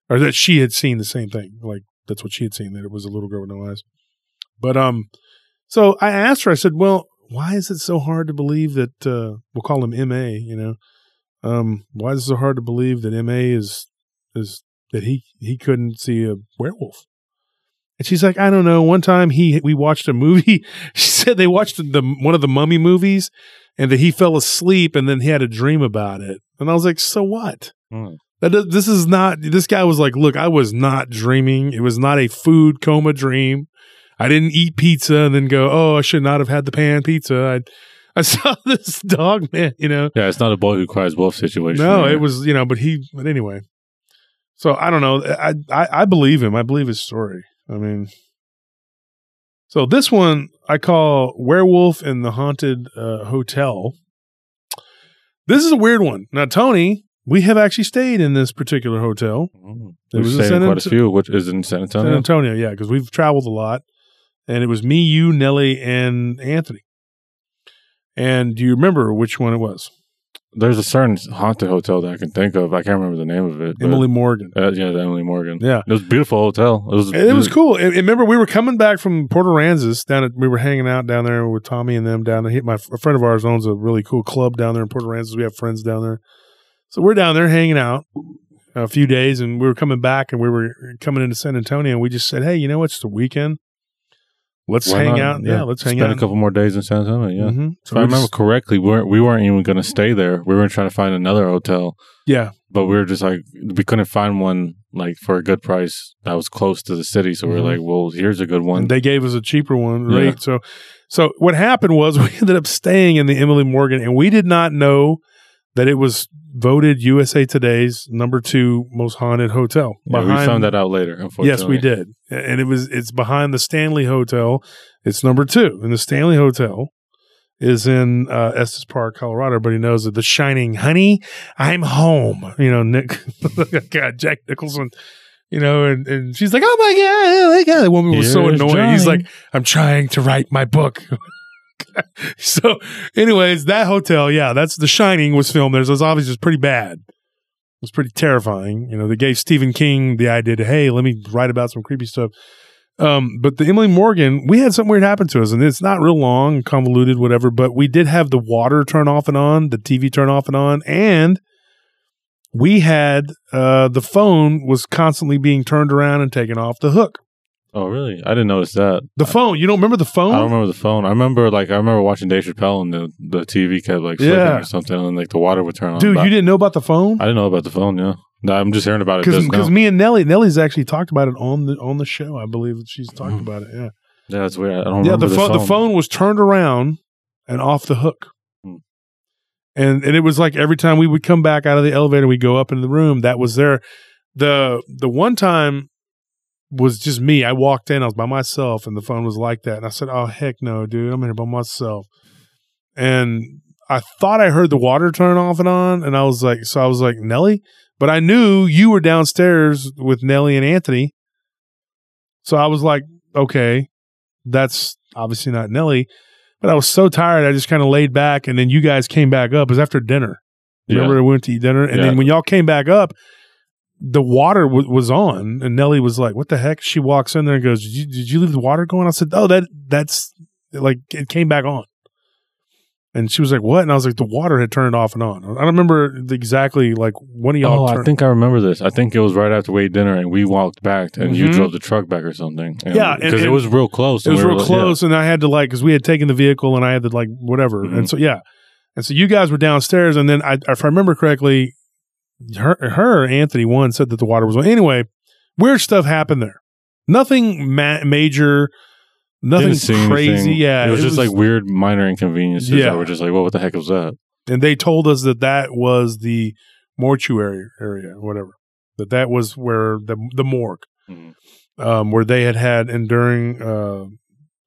or that she had seen the same thing. Like that's what she had seen that it was a little girl with no eyes. But um, so I asked her. I said, "Well, why is it so hard to believe that uh, we'll call him Ma? You know, um, why is it so hard to believe that Ma is is that he he couldn't see a werewolf?" And she's like, "I don't know. One time he we watched a movie. She said they watched the one of the Mummy movies, and that he fell asleep, and then he had a dream about it. And I was like, "So what?" Hmm. That does- this is not. This guy was like, "Look, I was not dreaming. It was not a food coma dream. I didn't eat pizza and then go, oh, I should not have had the pan pizza. I, I saw this dog man, you know. yeah, it's not a boy who cries wolf situation. No, it was, you know, but he, but anyway. So I don't know. I, I, I believe him. I believe his story. I mean, so this one I call Werewolf in the Haunted uh, Hotel. This is a weird one. Now, Tony, we have actually stayed in this particular hotel. It We've was in stayed San in quite a few, which is in San Antonio. San Antonio, yeah, because we've traveled a lot, and it was me, you, Nelly, and Anthony. And do you remember which one it was? There's a certain haunted hotel that I can think of. I can't remember the name of it. Emily Morgan. Uh, yeah, the Emily Morgan. Yeah, It was a beautiful hotel. It was. and it was cool. And, and remember, we were coming back from Port Aransas down at. We were hanging out down there with Tommy and them down there. He, my a friend of ours owns a really cool club down there in Port Aransas. We have friends down there, so we're down there hanging out a few days, and we were coming back, and we were coming into San Antonio, and we just said, "Hey, you know what? It's the weekend. Let's Why hang not? out. Yeah, let's hang out. Spend out. a couple more days in San Antonio. Yeah. Mhm. If I we're remember just- correctly, we weren't, we weren't even going to stay there. We were trying to find another hotel, yeah, but we were just like, we couldn't find one like for a good price that was close to the city. So we Mhm. were like, well, here's a good one. and they gave us a cheaper one Yeah. rate. So, so what happened was we ended up staying in the Emily Morgan, and we did not know that it was voted USA Today's number two most haunted hotel. Yeah, we found that out later. Unfortunately, Yes, we did, and it was it's behind the Stanley Hotel. It's number two, and the Stanley Hotel is in uh, Estes Park, Colorado. Everybody knows that The Shining, honey, I'm home. You know, Nick, God, Jack Nicholson. You know, and, and she's like, "Oh my god, oh my god!" The woman was so Here's annoying. He's like, "I'm trying to write my book." so, anyways, that hotel, yeah, that's The Shining was filmed there. So it's obviously pretty bad. It was pretty terrifying. You know, they gave Stephen King the idea to, hey, let me write about some creepy stuff. Um, but the Emily Morgan, we had something weird happen to us, and it's not real long, convoluted, whatever. But we did have the water turn off and on, the TV turn off and on, and we had uh, the phone was constantly being turned around and taken off the hook. Oh, really? I didn't notice that. The phone, you don't remember the phone? I don't remember the phone. I remember like I remember watching Dave Chappelle and the, the TV kept like flipping Yeah. or something, and like the water would turn on. Dude, But you didn't know about the phone? I didn't know about the phone. Yeah, no, I'm just hearing about it Because just now. me and Nelly, Nelly's actually talked about it on the on the show. I believe that she's talked Mm. about it. Yeah, yeah, that's weird. I don't yeah. remember The, phone, the phone was turned around and off the hook, Hmm. and and it was like every time we would come back out of the elevator, we go up into the room. That was there. The the one time was just me. I walked in, I was by myself, and the phone was like that. And I said, "Oh heck no, dude! I'm here by myself." And I thought I heard the water turn off and on, and I was like, so I was like, Nelly, but I knew you were downstairs with Nelly and Anthony. So I was like, okay, that's obviously not Nelly. But I was so tired, I just kind of laid back, and then you guys came back up. It was after dinner. Remember, Yeah. we went to eat dinner, and Yeah. then when y'all came back up, the water w- was on, and Nellie was like, "What the heck?" She walks in there and goes, "Did you, did you leave the water going?" I said, "Oh, that that's like it came back on." And she was like, "What?" And I was like, "The water had turned off and on." I don't remember exactly like when y'all. Oh, I think I remember this. I think it was right after we ate dinner and we walked back and you Mhm. drove the truck back or something. And- Yeah, because it and- was real close. it was we real like- yeah. close, and I had to like because we had taken the vehicle and I had to like whatever, Mhm. and so yeah, and so you guys were downstairs, and then I, if I remember correctly, her, her Anthony one said that the water was. Anyway, weird stuff happened there. Nothing ma- major, nothing crazy. anything. Yeah, it was just like weird minor inconveniences. Yeah. Yeah, we're just like, well, what the heck was that? and they told us that that was the mortuary area, whatever. That that was where the the morgue, Mhm. um, where they had had and during, uh,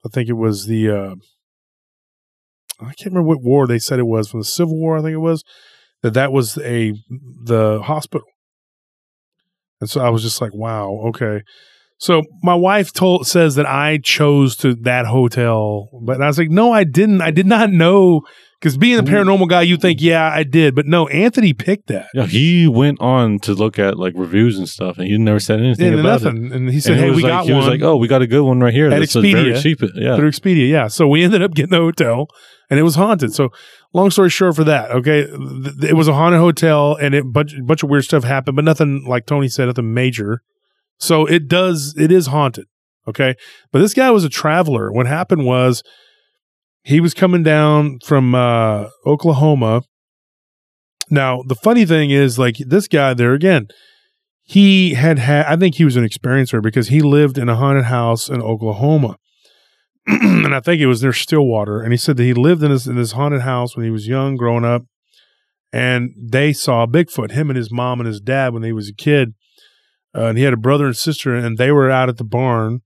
I think it was the, uh, I can't remember what war they said it was from the Civil War. I think it was that that was a the hospital, and so I was just like, wow, okay. So my wife told says that I chose to that hotel, but I was like, no, I didn't. I did not know because being a paranormal guy, you think, yeah, I did, but no, Anthony picked that. Yeah, he went on to look at like reviews and stuff, and he never said anything about nothing, it. and he said, And "Hey, we like, got he one was like, oh, we got a good one right here. At That's very Expedia. cheap. Yeah, through Expedia." Yeah, so we ended up getting the hotel, and it was haunted. So, long story short, for that, okay, it was a haunted hotel, and it bunch bunch of weird stuff happened, but nothing like Tony said, nothing major. So it does, it is haunted. Okay, but this guy was a traveler. What happened was he was coming down from uh, Oklahoma. Now, the funny thing is, like this guy there again, he had had. I think he was an experiencer because he lived in a haunted house in Oklahoma, and I think it was near Stillwater. And he said that he lived in this in this haunted house when he was young, growing up, and they saw Bigfoot. Him and his mom and his dad when he was a kid, uh, and he had a brother and sister, and they were out at the barn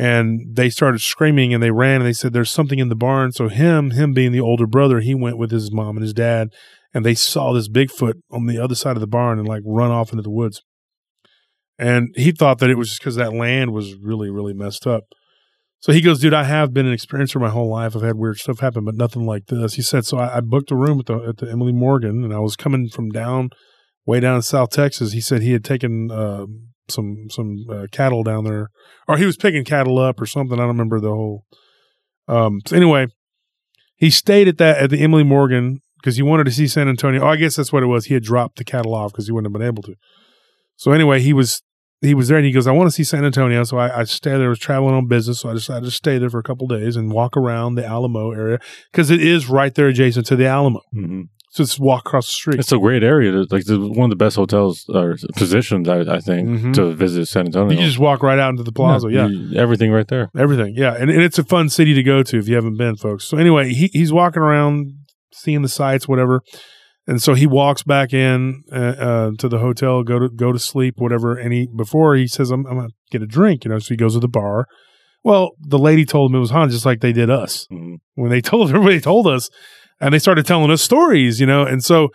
and they started screaming and they ran and they said there's something in the barn so him him being the older brother he went with his mom and his dad and they saw this bigfoot on the other side of the barn and like run off into the woods and he thought that it was just because that land was really really messed up so he goes dude i have been an experiencer my whole life i've had weird stuff happen but nothing like this he said so i, I booked a room at the, at the emily morgan and i was coming from down way down in south texas he said he had taken uh, some some uh, cattle down there or he was picking cattle up or something. I don't remember the whole. Um. So anyway, he stayed at that at the Emily Morgan because he wanted to see San Antonio. Oh, I guess that's what it was. He had dropped the cattle off because he wouldn't have been able to. So anyway, he was he was there and he goes, I want to see San Antonio. So I, I stayed there. I was traveling on business, so I decided to stay there for a couple days and walk around the Alamo area because it is right there adjacent to the Alamo. Mhm. So just walk across the street. it's a great area. It's Like one of the best hotels or positions, I, I think, Mhm. to visit San Antonio. you just walk right out into the plaza. Yeah. you- everything right there. Everything, yeah, and, and it's a fun city to go to if you haven't been, folks. So anyway, he he's walking around, seeing the sights, whatever, and so he walks back in uh, uh, to the hotel, go to go to sleep, whatever. And he before he says, "I'm, I'm gonna get a drink," you know. So he goes to the bar. Well, the lady told him it was haunted, just like they did us Mhm. when they told everybody told us, and they started telling us stories, you know. And so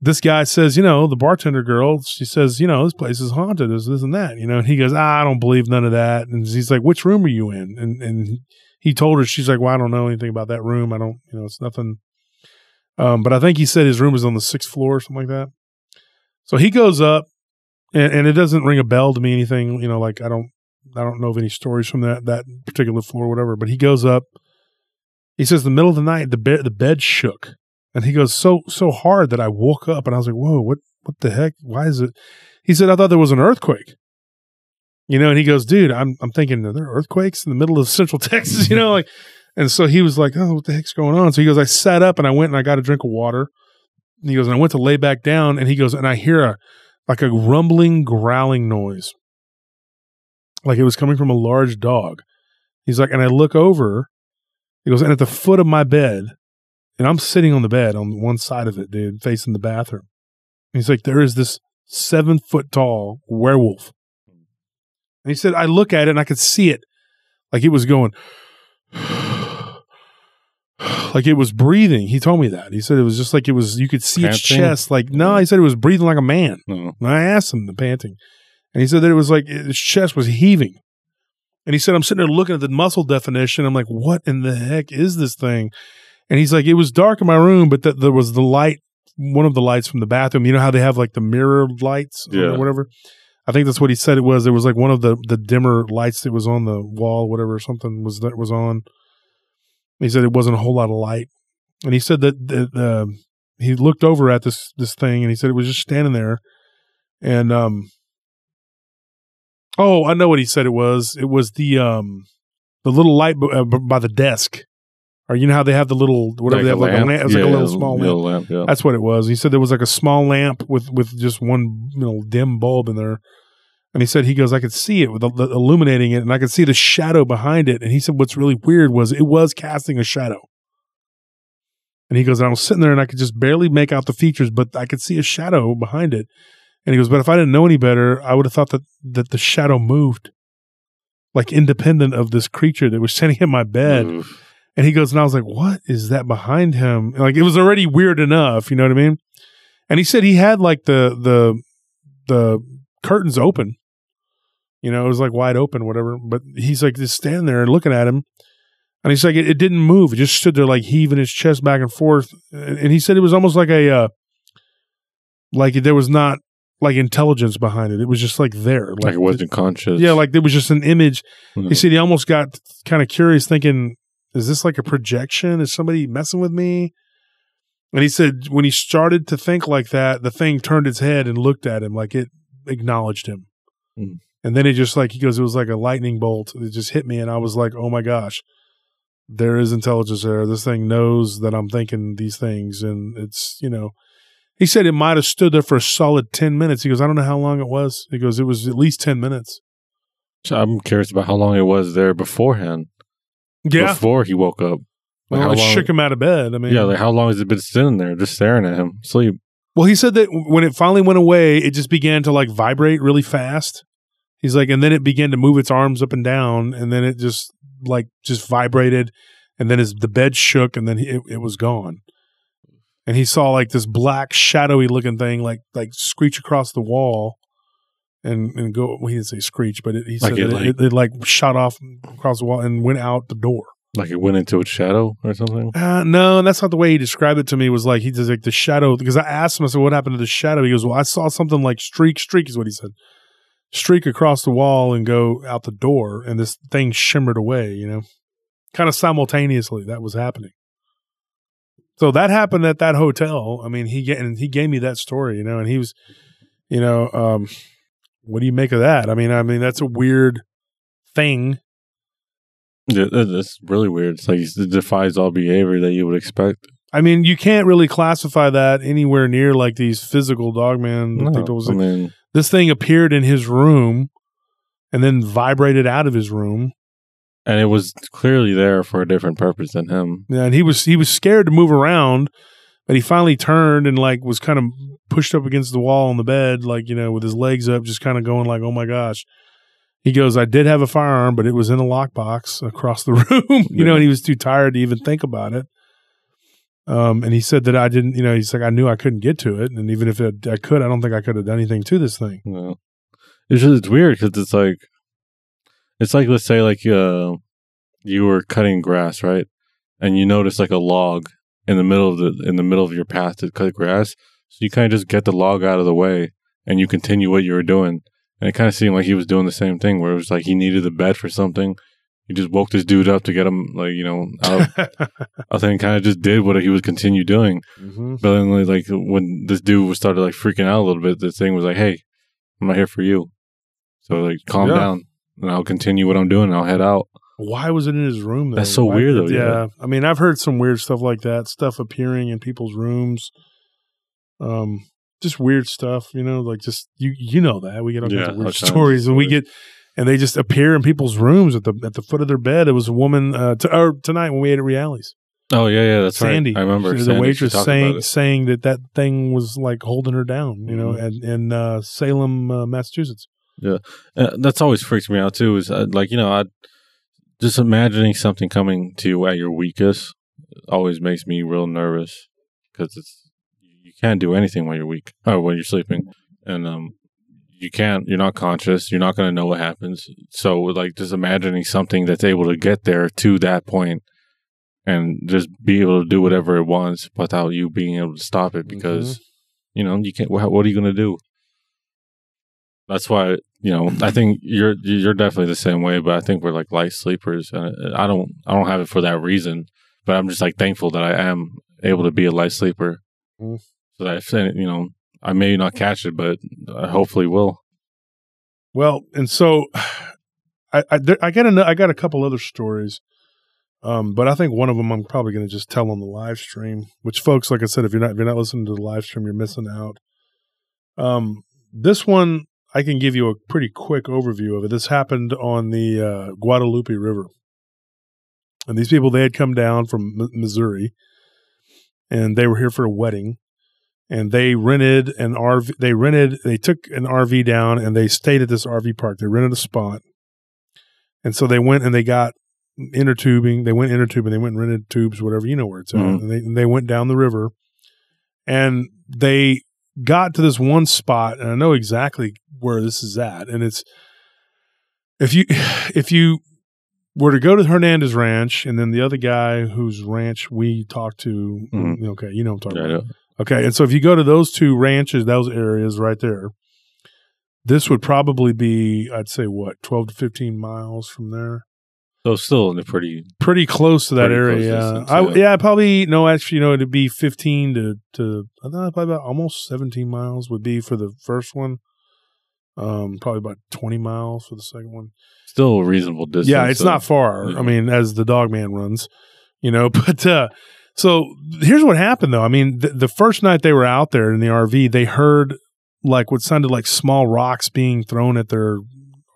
this guy says, you know, the bartender girl, she says, you know, this place is haunted, this, this and that, you know. And he goes, ah, I don't believe none of that. And he's like, which room are you in? And and he told her, she's like, well, I don't know anything about that room. I don't, you know, it's nothing. Um, but I think he said his room is on the sixth floor or something like that. So he goes up, and, and it doesn't ring a bell to me anything, you know, like I don't, I don't know of any stories from that that particular floor, or whatever. But he goes up. He says, the middle of the night, the bed, the bed shook, and he goes so so hard that I woke up, and I was like, whoa, what what the heck? Why is it? He said, I thought there was an earthquake. You know, and he goes, dude, I'm I'm thinking, are there earthquakes in the middle of central Texas? You know, like, and so he was like, oh, what the heck's going on? So he goes, I sat up and I went and I got a drink of water. And he goes, and I went to lay back down, and he goes, and I hear a like a rumbling, growling noise, like it was coming from a large dog. He's like, and I look over. He goes, and at the foot of my bed, and I'm sitting on the bed on one side of it, dude, facing the bathroom. And he's like, there is this seven foot tall werewolf. And he said, I look at it and I could see it like it was going, like it was breathing. He told me that. He said it was just like it was, you could see its chest. Like, no, he said it was breathing like a man. No. And I asked him the panting, and he said that it was like his chest was heaving. And he said, I'm sitting there looking at the muscle definition. I'm like, what in the heck is this thing? And he's like, it was dark in my room, but that there was the light one of the lights from the bathroom. You know how they have like the mirror lights Yeah. or whatever. I think that's what he said it was. It was like one of the the dimmer lights that was on the wall, whatever, something was that was on. He said it wasn't a whole lot of light, and he said that, that uh, he looked over at this this thing, and he said it was just standing there, and um, oh, I know what he said it was. It was the um, the little light b- uh, b- by the desk, or you know how they have the little whatever they have like a lamp. It's like a little small lamp. little lamp. Yeah. That's what it was. He said there was like a small lamp with with just one you know dim bulb in there, and he said he goes I could see it with the, the illuminating it, and I could see the shadow behind it. And he said what's really weird was it was casting a shadow. And he goes, I was sitting there and I could just barely make out the features, but I could see a shadow behind it. And he goes, but if I didn't know any better, I would have thought that that the shadow moved, like independent of this creature that was sitting in my bed. Oof. And he goes, and I was like, what is that behind him? Like it was already weird enough, you know what I mean? And he said he had like the the the curtains open. You know, it was like wide open, whatever. But he's like just standing there and looking at him. And he's like, it, it didn't move. It just stood there like heaving his chest back and forth. And, and he said it was almost like a uh like there was not like intelligence behind it. It was just like there. Like it wasn't conscious. yeah, like there was just an image Mhm. he said he almost got kind of curious, thinking, "Is this like a projection? Is somebody messing with me?" And he said when he started to think like that, the thing turned its head and looked at him, like it acknowledged him. Mm. And then he just like he goes, it was like a lightning bolt. It just hit me, and I was like, "Oh my gosh, there is intelligence there. This thing knows that I'm thinking these things, and it's you know." He said it might have stood there for a solid ten minutes. He goes, "I don't know how long it was." He goes, "It was at least ten minutes." So I'm curious about how long it was there beforehand. Yeah, Before he woke up. Like well, how it long- shook him out of bed. I mean, yeah, like how long has it been sitting there, just staring at him, sleep? Well, he said that when it finally went away, it just began to like vibrate really fast. He's like, and then it began to move its arms up and down, and then it just like just vibrated, and then his the bed shook, and then he, it, it was gone. And he saw like this black shadowy looking thing, like like screech across the wall, and and go. Well, he didn't say screech, but it, he Like said it, that like- it, it, like shot off across the wall and went out the door. Like it went into its shadow or something? Uh, no, and that's not the way he described it to me. Was like he just like the shadow because I asked him. I said, "What happened to the shadow?" He goes, "Well, I saw something like streak, streak is what he said, streak across the wall and go out the door, and this thing shimmered away. You know, kind of simultaneously that was happening. So that happened at that hotel. I mean, he ga- and he gave me that story. You know, and he was, you know, um, what do you make of that? I mean, I mean that's a weird thing. Yeah, that's really weird. It's like it defies all behavior that you would expect. I mean, you can't really classify that anywhere near like these physical dogman. No, think it was- I mean, this thing appeared in his room and then vibrated out of his room. and it was clearly there for a different purpose than him. Yeah, and he was he was scared to move around, but he finally turned and like was kind of pushed up against the wall on the bed, like you know, with his legs up, just kind of going like, "Oh my gosh." He goes, "I did have a firearm, but it was in a lockbox across the room." you know, and he was too tired to even think about it. Um, and he said that I didn't, you know, he's like, I knew I couldn't get to it, and even if it, I could, I don't think I could have done anything to this thing. It's just it's weird because it's like it's like let's say like uh, you were cutting grass right, and you notice like a log in the middle of the in the middle of your path to cut grass, so you kind of just get the log out of the way and you continue what you were doing. And it kind of seemed like he was doing the same thing, where it was like he needed the bed for something. He just woke this dude up to get him, like you know, out. I think kind of just did what he would continue doing. Mhm. But then, like, when this dude was started like freaking out a little bit, the thing was like, "Hey, I'm not here for you." So like, calm Yeah. down, and I'll continue what I'm doing. and I'll head out. Why was it in his room? Though? That's so Why- weird, though, yeah. I mean, I've heard some weird stuff like that. Stuff appearing in people's rooms. Um, just weird stuff. You know, like just you you know that we get all kinds Yeah, of weird kinds stories, and we get and they just appear in people's rooms at the at the foot of their bed. It was a woman uh, to, or tonight when we ate at Reality's. Oh yeah, yeah, that's Sandy, right. I remember the waitress saying saying that that thing was like holding her down. You know, Mhm. and in uh, Salem, uh, Massachusetts. Uh, that's always freaks me out too. Is uh, like you know, I just imagining something coming to you at your weakest always makes me real nervous because it's you can't do anything when you're weak or when you're sleeping, and um, you can't. You're not conscious. You're not going to know what happens. So like just imagining something that's able to get there to that point and just be able to do whatever it wants without you being able to stop it because Mm-hmm. you know you can't. What, are you going to do? That's why you know I think you're you're definitely the same way, but I think we're like light sleepers, and I don't I don't have it for that reason. But I'm just like thankful that I am able to be a light sleeper, Mhm. so that if you know I may not catch it, but I hopefully will. Well, and so I I, there, I got a, I got a couple other stories, um, but I think one of them I'm probably going to just tell on the live stream. Which, folks, like I said, if you're not if you're not listening to the live stream, you're missing out. Um, this one I can give you a pretty quick overview of it. This happened on the uh, Guadalupe River, and these people they had come down from M- Missouri, and they were here for a wedding and they rented an RV. They rented, they took an RV down and they stayed at this RV park. They rented a spot. And so they went and they got inner tubing. They went inner tubing. They went and rented tubes, whatever, you know where it's at. Mhm. And they, and they went down the river and they got to this one spot. And I know exactly where this is at. And it's, if you, if you, were to go to Hernandez Ranch, and then the other guy whose ranch we talked to, Mhm. okay, you know what I'm talking Yeah, about. Know. Okay, and so if you go to those two ranches, those areas right there, this would probably be, I'd say, what, twelve to fifteen miles from there. So still in a pretty Pretty close to that area. close yeah. I, yeah. probably no. Actually, you know, it'd be fifteen to to I thought probably about almost seventeen miles would be for the first one. Um, probably about twenty miles for the second one. still a reasonable distance. Yeah, it's so- not far. Yeah. I mean, as the dog man runs, you know, but uh so here's what happened though. I mean, the, the first night they were out there in the RV, they heard like what sounded like small rocks being thrown at their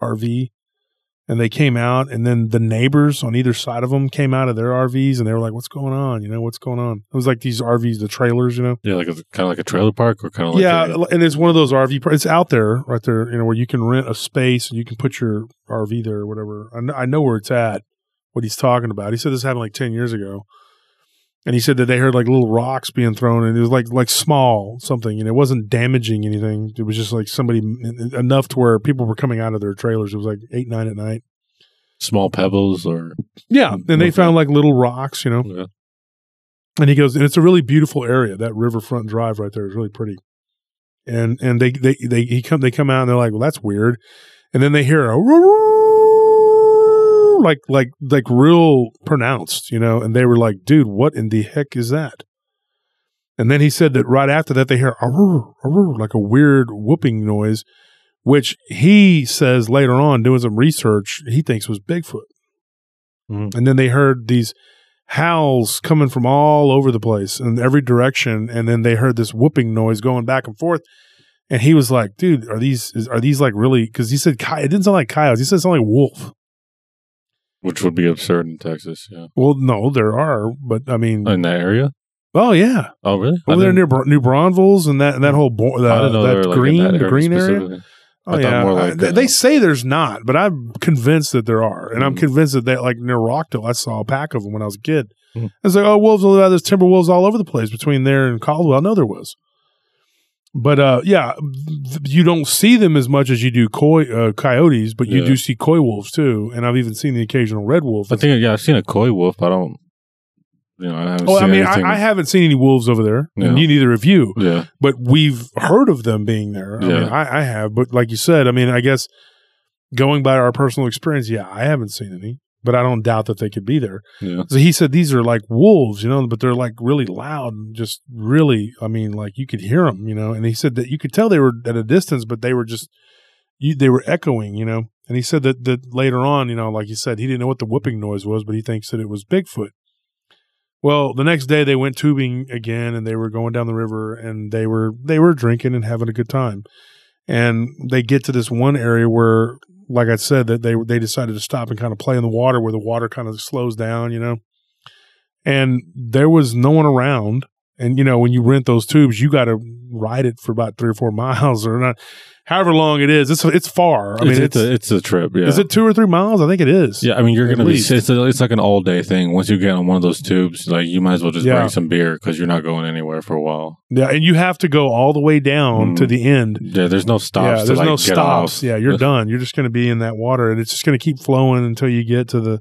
RV. And they came out, and then the neighbors on either side of them came out of their RVs, and they were like, "What's going on? You know, what's going on?" It was like these RVs, the trailers, you know. Yeah, like a, kind of like a trailer park or kind of like yeah, a, and it's one of those RV. It's out there, right there, you know, where you can rent a space and you can put your RV there or whatever. I know, I know where it's at. What he's talking about. He said this happened like ten years ago, and he said that they heard like little rocks being thrown, and it was like like small something, and it wasn't damaging anything. It was just like somebody enough to where people were coming out of their trailers. It was like eight nine at night. small pebbles or Yeah, and they found like little rocks, you know. yeah. And he goes, and it's a really beautiful area. That riverfront drive right there is really pretty. And and they they they he come they come out and they're like, well, that's weird. And then they hear a like like like real pronounced, you know. And they were like, dude, what in the heck is that? And then he said that right after that they hear like a weird whooping noise, which he says later on doing some research he thinks was Bigfoot. Mhm. And then they heard these howls coming from all over the place in every direction, and then they heard this whooping noise going back and forth. And he was like, "Dude, are these is, are these like really?" Because he said coy- it didn't sound like coyotes. He said it sounded like wolf. Which would be absurd in Texas. Yeah, Well, no, there are, but I mean, in that area. oh yeah, Oh, really? I over there near Br- New Braunfels and that and that whole bo- the, didn't know they that were, like, green that the green area. Oh I yeah, more I- they, uh, they say there's not, but I'm convinced that there are, and I'm Mhm. convinced that they like near Rockdale. I saw a pack of them when I was a kid. Mhm. was like, oh, wolves! Oh, there's timber wolves all over the place between there and Caldwell. No, there was, but uh, yeah, you don't see them as much as you do coy uh, coyotes, but you Yeah. do see coy wolves too, and I've even seen the occasional red wolf. I think yeah, I've seen a coy wolf. I don't. You know, I haven't Oh, I mean. I, I haven't seen any wolves over there, Yeah. and you neither have you. yeah, but we've heard of them being there. I Yeah. mean, I, I have, but like you said, I mean, I guess going by our personal experience, yeah, I haven't seen any, but I don't doubt that they could be there. yeah. So he said these are like wolves, you know, but they're like really loud and just really, I mean, like you could hear them, you know. And he said that you could tell they were at a distance, but they were just, you, they were echoing, you know. And he said that that later on, you know, like he said, he didn't know what the whooping noise was, but he thinks that it was Bigfoot. Well, the next day they went tubing again, and they were going down the river, and they were they were drinking and having a good time. And they get to this one area where, like I said, that they they decided to stop and kind of play in the water, where the water kind of slows down, you know. And there was no one around. And you know, when you rent those tubes, you got to ride it for about three or four miles, or not, however long it is. It's it's far. I mean, it's, it's, it's a it's a trip. Yeah. is it two or three miles? I think it is. Yeah, I mean, you're gonna be. It's, a, it's like an all day thing. Once you get on one of those tubes, like you might as well just Yeah. bring some beer because you're not going anywhere for a while. Yeah, and you have to go all the way down to Mm. the end. Yeah, there's no stops. yeah, to, there's like, no stops. Yeah, you're done. You're just going to be in that water, and it's just going to keep flowing until you get to the,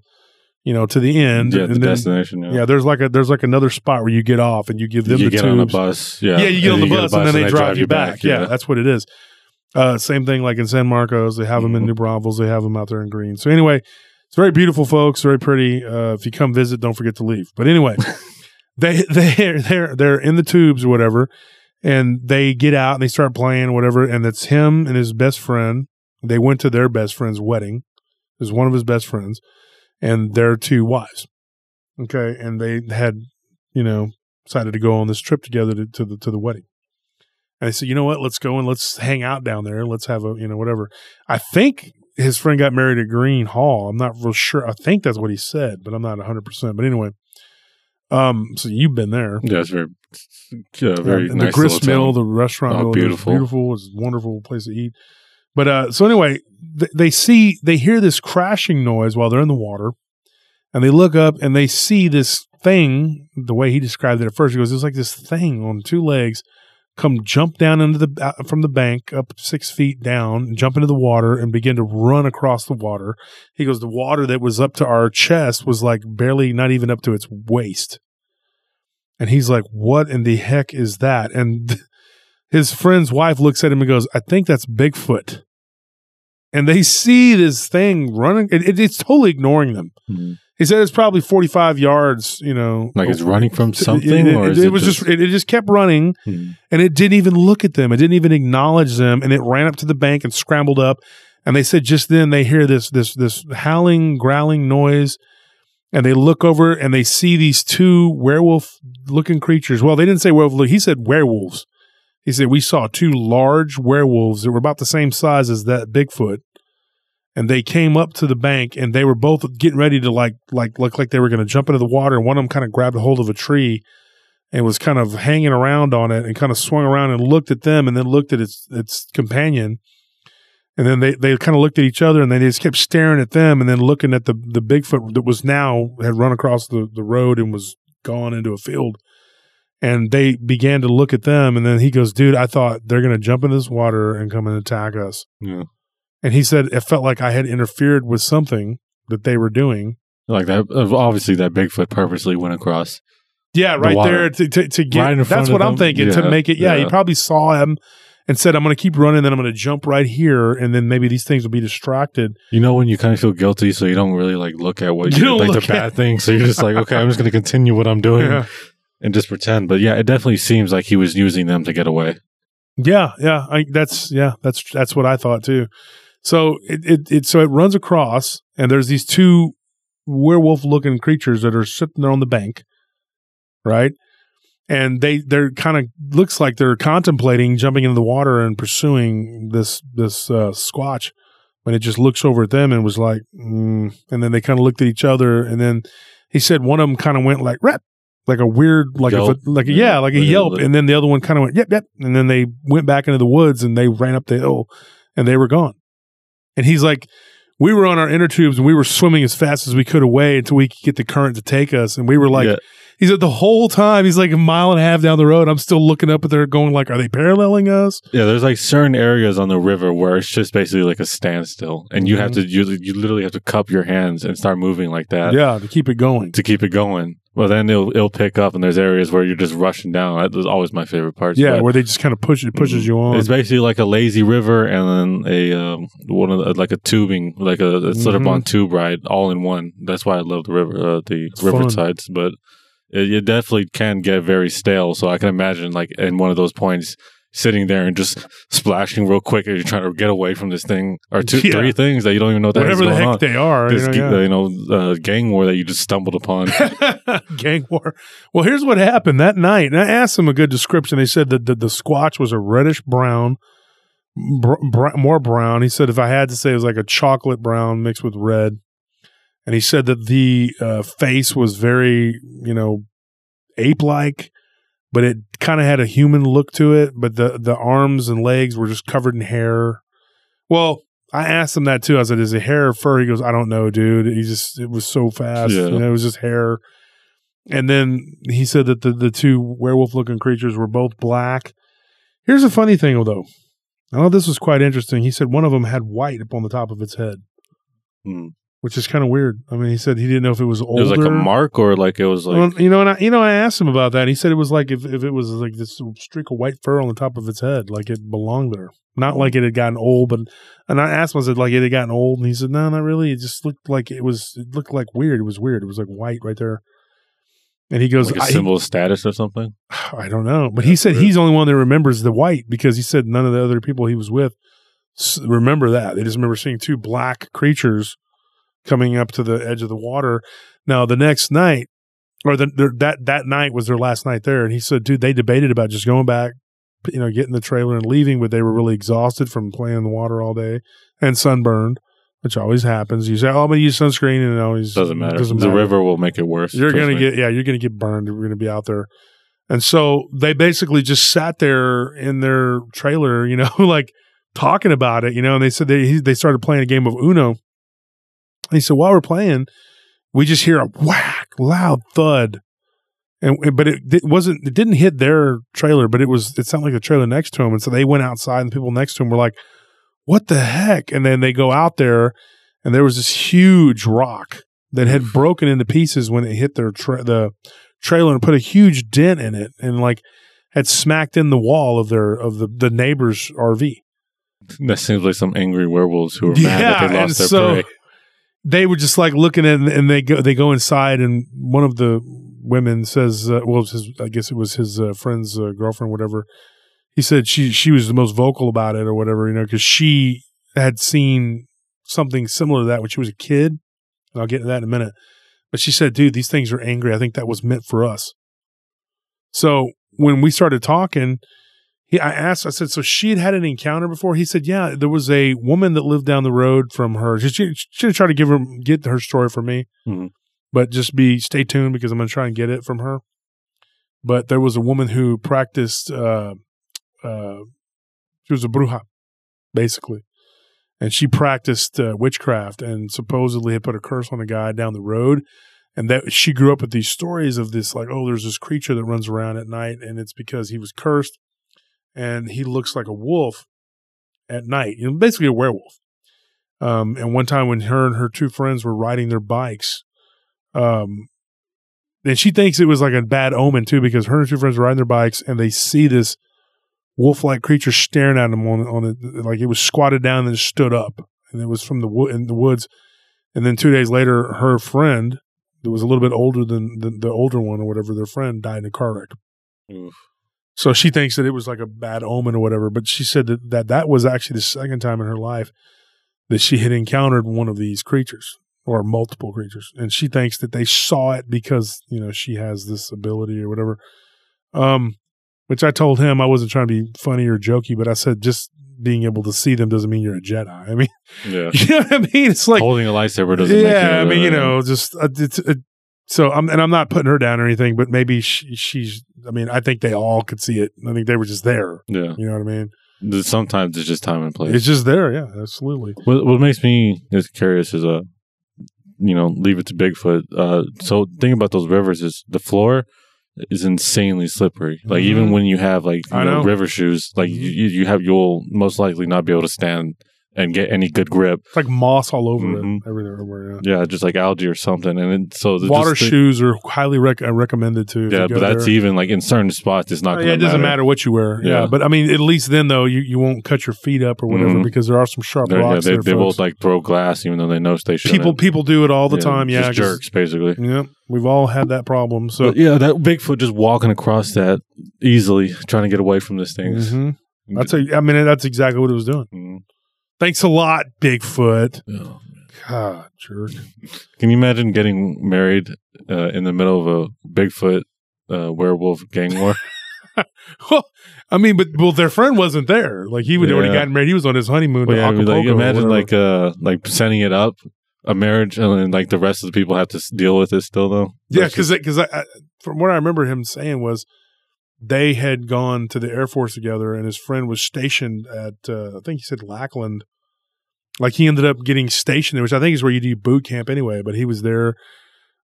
you know, to the end. yeah, and the then- destination. Yeah, yeah, there's like a there's like another spot where you get off and you give them you the get tubes. on a bus. Yeah, Yeah, you get on the you bus, and then they, drive, you back. Yeah, that's what it is. Uh, same thing like in San Marcos. They have them in Mhm. New Braunfels. They have them out there in Gruene. So anyway, it's very beautiful, folks. Very pretty. Uh, if you come visit, don't forget to leave. But anyway, they they they're they're in the tubes or whatever, and they get out and they start playing whatever. And it's him and his best friend. They went to their best friend's wedding. It was one of his best friends, and their two wives. Okay, and they had, you know, decided to go on this trip together to, to the to the wedding. And I said, you know what? Let's go and let's hang out down there. Let's have a, you know, whatever. I think his friend got married at Gruene Hall. I'm not real sure. I think that's what he said, but I'm not 100%. But anyway, um, so you've been there. Yeah, it's very, yeah, very And nice. the grist mill, town. the restaurant, Oh, mill, beautiful. beautiful. It's a wonderful place to eat. But uh, so anyway, th- they see, they hear this crashing noise while they're in the water, and they look up and they see this thing. The way he described it at first, he goes, "It's like this thing on two legs." Come jump down into the uh, from the bank up six feet down, jump into the water, and begin to run across the water. He goes, the water that was up to our chest was like barely, not even up to its waist. And he's like, "What in the heck is that?" And his friend's wife looks at him and goes, "I think that's Bigfoot." And they see this thing running. It, it- it's totally ignoring them. Mhm. He said it's probably forty-five yards. You know, Like it's running from something, It, or it- it it was just, it just kept running, Hmm. and it didn't even look at them. It didn't even acknowledge them, and it ran up to the bank and scrambled up. And they said just then they hear this this this howling, growling noise, and they look over and they see these two werewolf looking creatures. Well, they didn't say werewolf. He said werewolves. He said we saw two large werewolves that were about the same size as that Bigfoot. And they came up to the bank and they were both getting ready to like like look like they were going to jump into the water. And one of them kind of grabbed a hold of a tree and was kind of hanging around on it and kind of swung around and looked at them and then looked at its its companion. And then they, they kind of looked at each other and they just kept staring at them and then looking at the, the Bigfoot that was now had run across the, the road and was gone into a field. And they began to look at them. And then he goes, Dude, I thought they're going to jump in this water and come and attack us. Yeah. And he said, It felt like I had interfered with something that they were doing. Like that, obviously, that Bigfoot purposely went across. Yeah, right water. there to, to, to get. Right that's what I'm them? thinking to make it. Yeah, he probably saw him and said, "I'm going to keep running, then I'm going to jump right here, and then maybe these things will be distracted." You know when you kind of feel guilty, so you don't really like look at what You you like the at- bad things. So you're just like, okay, I'm just going to continue what I'm doing Yeah, and just pretend. But yeah, it definitely seems like he was using them to get away. yeah, yeah. I, that's yeah, that's that's what I thought too. So it, it it so it runs across, and there's these two werewolf-looking creatures that are sitting there on the bank, right? And they they're kind of looks like they're contemplating jumping into the water and pursuing this this uh, squatch. When it just looks over at them and was like, mm. and then they kind of looked at each other, and then he said one of them kind of went like rep, like a weird, like a, like a, Yeah. yeah, like a Like a- yelp, and then the other one kind of went yep, yep, and then they went back into the woods and they ran up the hill, and they were gone. And he's like, we were on our inner tubes and we were swimming as fast as we could away until we could get the current to take us, and we were like, Yeah. he said the whole time he's like a mile and a half down the road, I'm still looking up at there, going like, are they paralleling us? Yeah, there's like certain areas on the river where it's just basically like a standstill, and you have mhm. to you, you literally have to cup your hands and start moving like that yeah, to keep it going. to keep it going. Well, then it'll it'll pick up, and there's areas where you're just rushing down. That was always my favorite part. Yeah, where they just kind of push it pushes you on. It's basically like a lazy river and then a um, one of the, like a tubing, like a, a sort of Mhm. on tube ride, all in one. That's why I love the river, uh, the It's river fun. sides. But it, it definitely can get very stale. So I can imagine like in one of those points, sitting there and just splashing real quick, and you're trying to get away from this thing or two, Yeah. three things that you don't even know that Whatever the heck on. they are. This, you know, you know, uh, gang war that you just stumbled upon. Gang war. Well, here's what happened that night. And I asked them a good description. They said that the, the squatch was a reddish brown, br- br- more brown. He said if I had to say, it was like a chocolate brown mixed with red. And he said that the uh, face was very, you know, ape like, but it kind of had a human look to it. But the, the arms and legs were just covered in hair. Well, I asked him that too. I said, "Is it hair or fur?" He goes, "I don't know, dude. He just it was so fast. Yeah. You know, it was just hair." And then he said that the the two werewolf looking creatures were both black. Here's a funny thing, though. I know this was quite interesting. He said one of them had white up on the top of its head. Hmm. Which is kind of weird. I mean, he said he didn't know if it was older. It was like a mark or like it was like well, you know, and I, you know, I asked him about that. And he said it was like if, if it was like this streak of white fur on the top of its head, like it belonged there. Not like it had gotten old, but and I asked him, I said like it had gotten old, and he said no, not really. It just looked like it was. It looked like weird. It was weird. It was like white right there. And he goes, like a symbol of status or something. I don't know, but he said weird. he's the only one that remembers the white because he said none of the other people he was with remember that. They just remember seeing two black creatures coming up to the edge of the water. Now the next night, or the, the that that night was their last night there, and he said, dude, they debated about just going back, you know, getting the trailer and leaving, but they were really exhausted from playing in the water all day and sunburned, which always happens. You say, oh, I'm gonna use sunscreen, and it always Doesn't matter. Doesn't the matter river will make it worse. you're gonna get yeah you're gonna get burned we're gonna be out there and so they basically just sat there in their trailer you know like talking about it you know and they said they they started playing a game of uno he said while we're playing we just hear a whack loud thud and but it, it wasn't it didn't hit their trailer but it was it sounded like the trailer next to him and so they went outside and the people next to him were like what the heck and then they go out there and there was this huge rock that had broken into pieces when it hit their tra- the trailer and put a huge dent in it and like had smacked in the wall of their of the the neighbor's RV. That seems like some angry werewolves who are mad that Yeah, they lost their so- prey. They were just like looking at and they go they go inside and one of the women says uh, well his, I guess it was his uh, friend's uh, girlfriend whatever. He said she she was the most vocal about it or whatever you know because she had seen something similar to that when she was a kid. And I'll get to that in a minute. But she said, dude, these things are angry. I think that was meant for us. So when we started talking, he, I asked, I said, so she had had an encounter before? He said, yeah, there was a woman that lived down the road from her. She, she, she tried to give her, get her story from me, Mhm. but just be, stay tuned because I'm going to try and get it from her. But there was a woman who practiced, uh, uh, she was a bruja, basically and she practiced uh, witchcraft and supposedly had put a curse on a guy down the road and that she grew up with these stories of this like oh there's this creature that runs around at night and it's because he was cursed and he looks like a wolf at night you know basically a werewolf um, and one time when her and her two friends were riding their bikes um, and she thinks it was like a bad omen too because her and her two friends were riding their bikes and they see this wolf-like creature staring at them on on it, like it was squatted down and stood up, and it was from the wood in the woods. And then two days later, her friend, that was a little bit older than the, the older one or whatever, their friend died in a car wreck. Oof. So she thinks that it was like a bad omen or whatever. But she said that that, that was actually the second time in her life that she had encountered one of these creatures or multiple creatures, and she thinks that they saw it because you know she has this ability or whatever. Um, which I told him I wasn't trying to be funny or jokey, but I said just being able to see them doesn't mean you're a Jedi. I mean, Yeah. you know what I mean? It's like Holding a lightsaber doesn't make you. yeah, I mean, you uh, know, just uh, it's it, so I'm and I'm not putting her down or anything, but maybe she, she's. I mean, I think they all could see it. I think they were just there. Yeah. You know what I mean? Sometimes it's just time and place. It's just there. Yeah, absolutely. What, what makes me just curious is uh, you know, leave it to Bigfoot. Uh, so thing about those rivers is the floor is insanely slippery. Like even Mhm. when you have like you know, know. river shoes, like you, you you have you'll most likely not be able to stand and get any good grip. It's like moss all over Mhm. it, everywhere. yeah. Yeah, just like algae or something. And then, so the Water just shoes are highly rec- uh, recommended too. Yeah, but that's there. even like in certain spots. It's not. Gonna yeah, it doesn't matter what you wear. Yeah. Yeah. but I mean, at least then though, you, you won't cut your feet up or whatever Mhm. because there are some sharp They're- yeah, rocks they there. they will like throw glass even though they know they shouldn't. people people do it all the Yeah, time. Yeah, jerks basically. Yeah, we've all had that problem. So But yeah, that Bigfoot just walking across that easily, trying to get away from this thing. mhm. that's a, I mean, that's exactly what it was doing. Thanks a lot, Bigfoot. Yeah. God, jerk. Can you imagine getting married uh, in the middle of a Bigfoot uh, werewolf gang war? well, I mean, but well, their friend wasn't there. Like he would already gotten married. He was on his honeymoon Well, to yeah, like, imagine like uh like setting it up a marriage and then like the rest of the people have to deal with it still though. yeah, because because I, I, from what I remember him saying was they had gone to the Air Force together, and his friend was stationed at uh, I think he said Lackland. Like he ended up getting stationed there, which I think is where you do boot camp anyway. But he was there,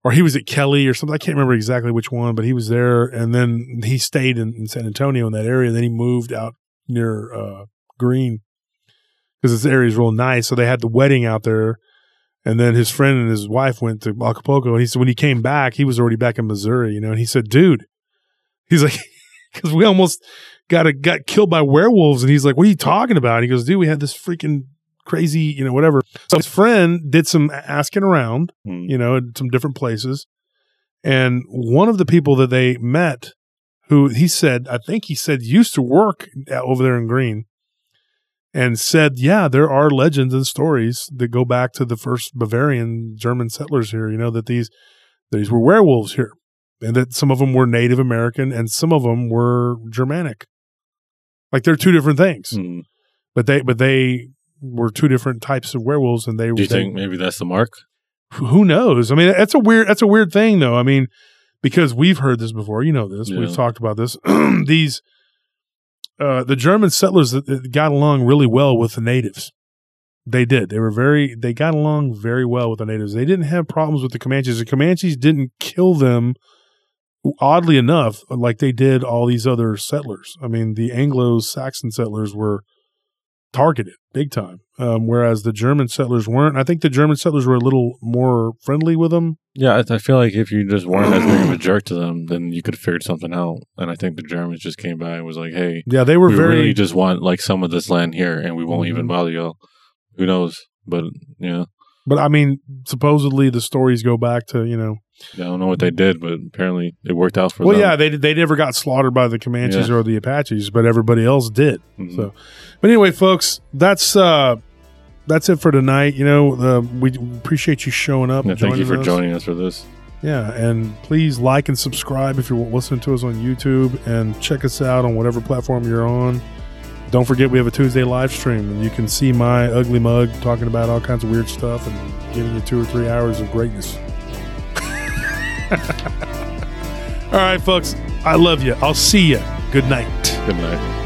or he was at Kelly or something. I can't remember exactly which one, but he was there, and then he stayed in, in San Antonio in that area. Then he moved out near uh, Gruene because this area is real nice. So they had the wedding out there, And then his friend and his wife went to Acapulco. And he said when he came back, he was already back in Missouri, you know. And he said, dude, he's like, because we almost got a, got killed by werewolves. And he's like, what are you talking about? And he goes, dude, we had this freaking crazy, you know, whatever. So his friend did some asking around, Mm. you know, some different places. And one of the people that they met, who he said, I think he said used to work over there in Gruene, and said, yeah, there are legends and stories that go back to the first Bavarian German settlers here. You know that these these were werewolves here, and that some of them were Native American and some of them were Germanic. Like they're two different things, Mm. but they but they were two different types of werewolves, and they Do you they, think maybe that's the mark? who knows? I mean, that's a weird that's a weird thing though. I mean, because we've heard this before, you know this. We've talked about this. These uh the German settlers that, that got along really well with the natives. They did. They were very they got along very well with the natives. They didn't have problems with the Comanches. The Comanches didn't kill them oddly enough like they did all these other settlers. I mean, the Anglo-Saxon settlers were targeted big time. Um, whereas the German settlers weren't. I think the German settlers were a little more friendly with them. Yeah, I, I feel like if you just weren't as big of a jerk to them, then you could have figured something out. And I think the Germans just came by and was like, "Hey, Yeah, they were we very. really just want like some of this land here, and we won't even Mhm. bother y'all." Who knows? But yeah, but I mean, supposedly the stories go back to you know. I don't know what they did, but apparently it worked out for Well, them. Well, yeah, they they never got slaughtered by the Comanches Yeah. or the Apaches, but everybody else did. Mhm. So, but anyway, folks, that's uh that's it for tonight. You know, uh, we appreciate you showing up. Yeah, and thank you for us. joining us for this. Yeah, and please like and subscribe if you're listening to us on YouTube, and check us out on whatever platform you're on. Don't forget we have a Tuesday live stream, and you can see my ugly mug talking about all kinds of weird stuff and giving you two or three hours of greatness. all right, folks, I love you. I'll see you. Good night. Good night.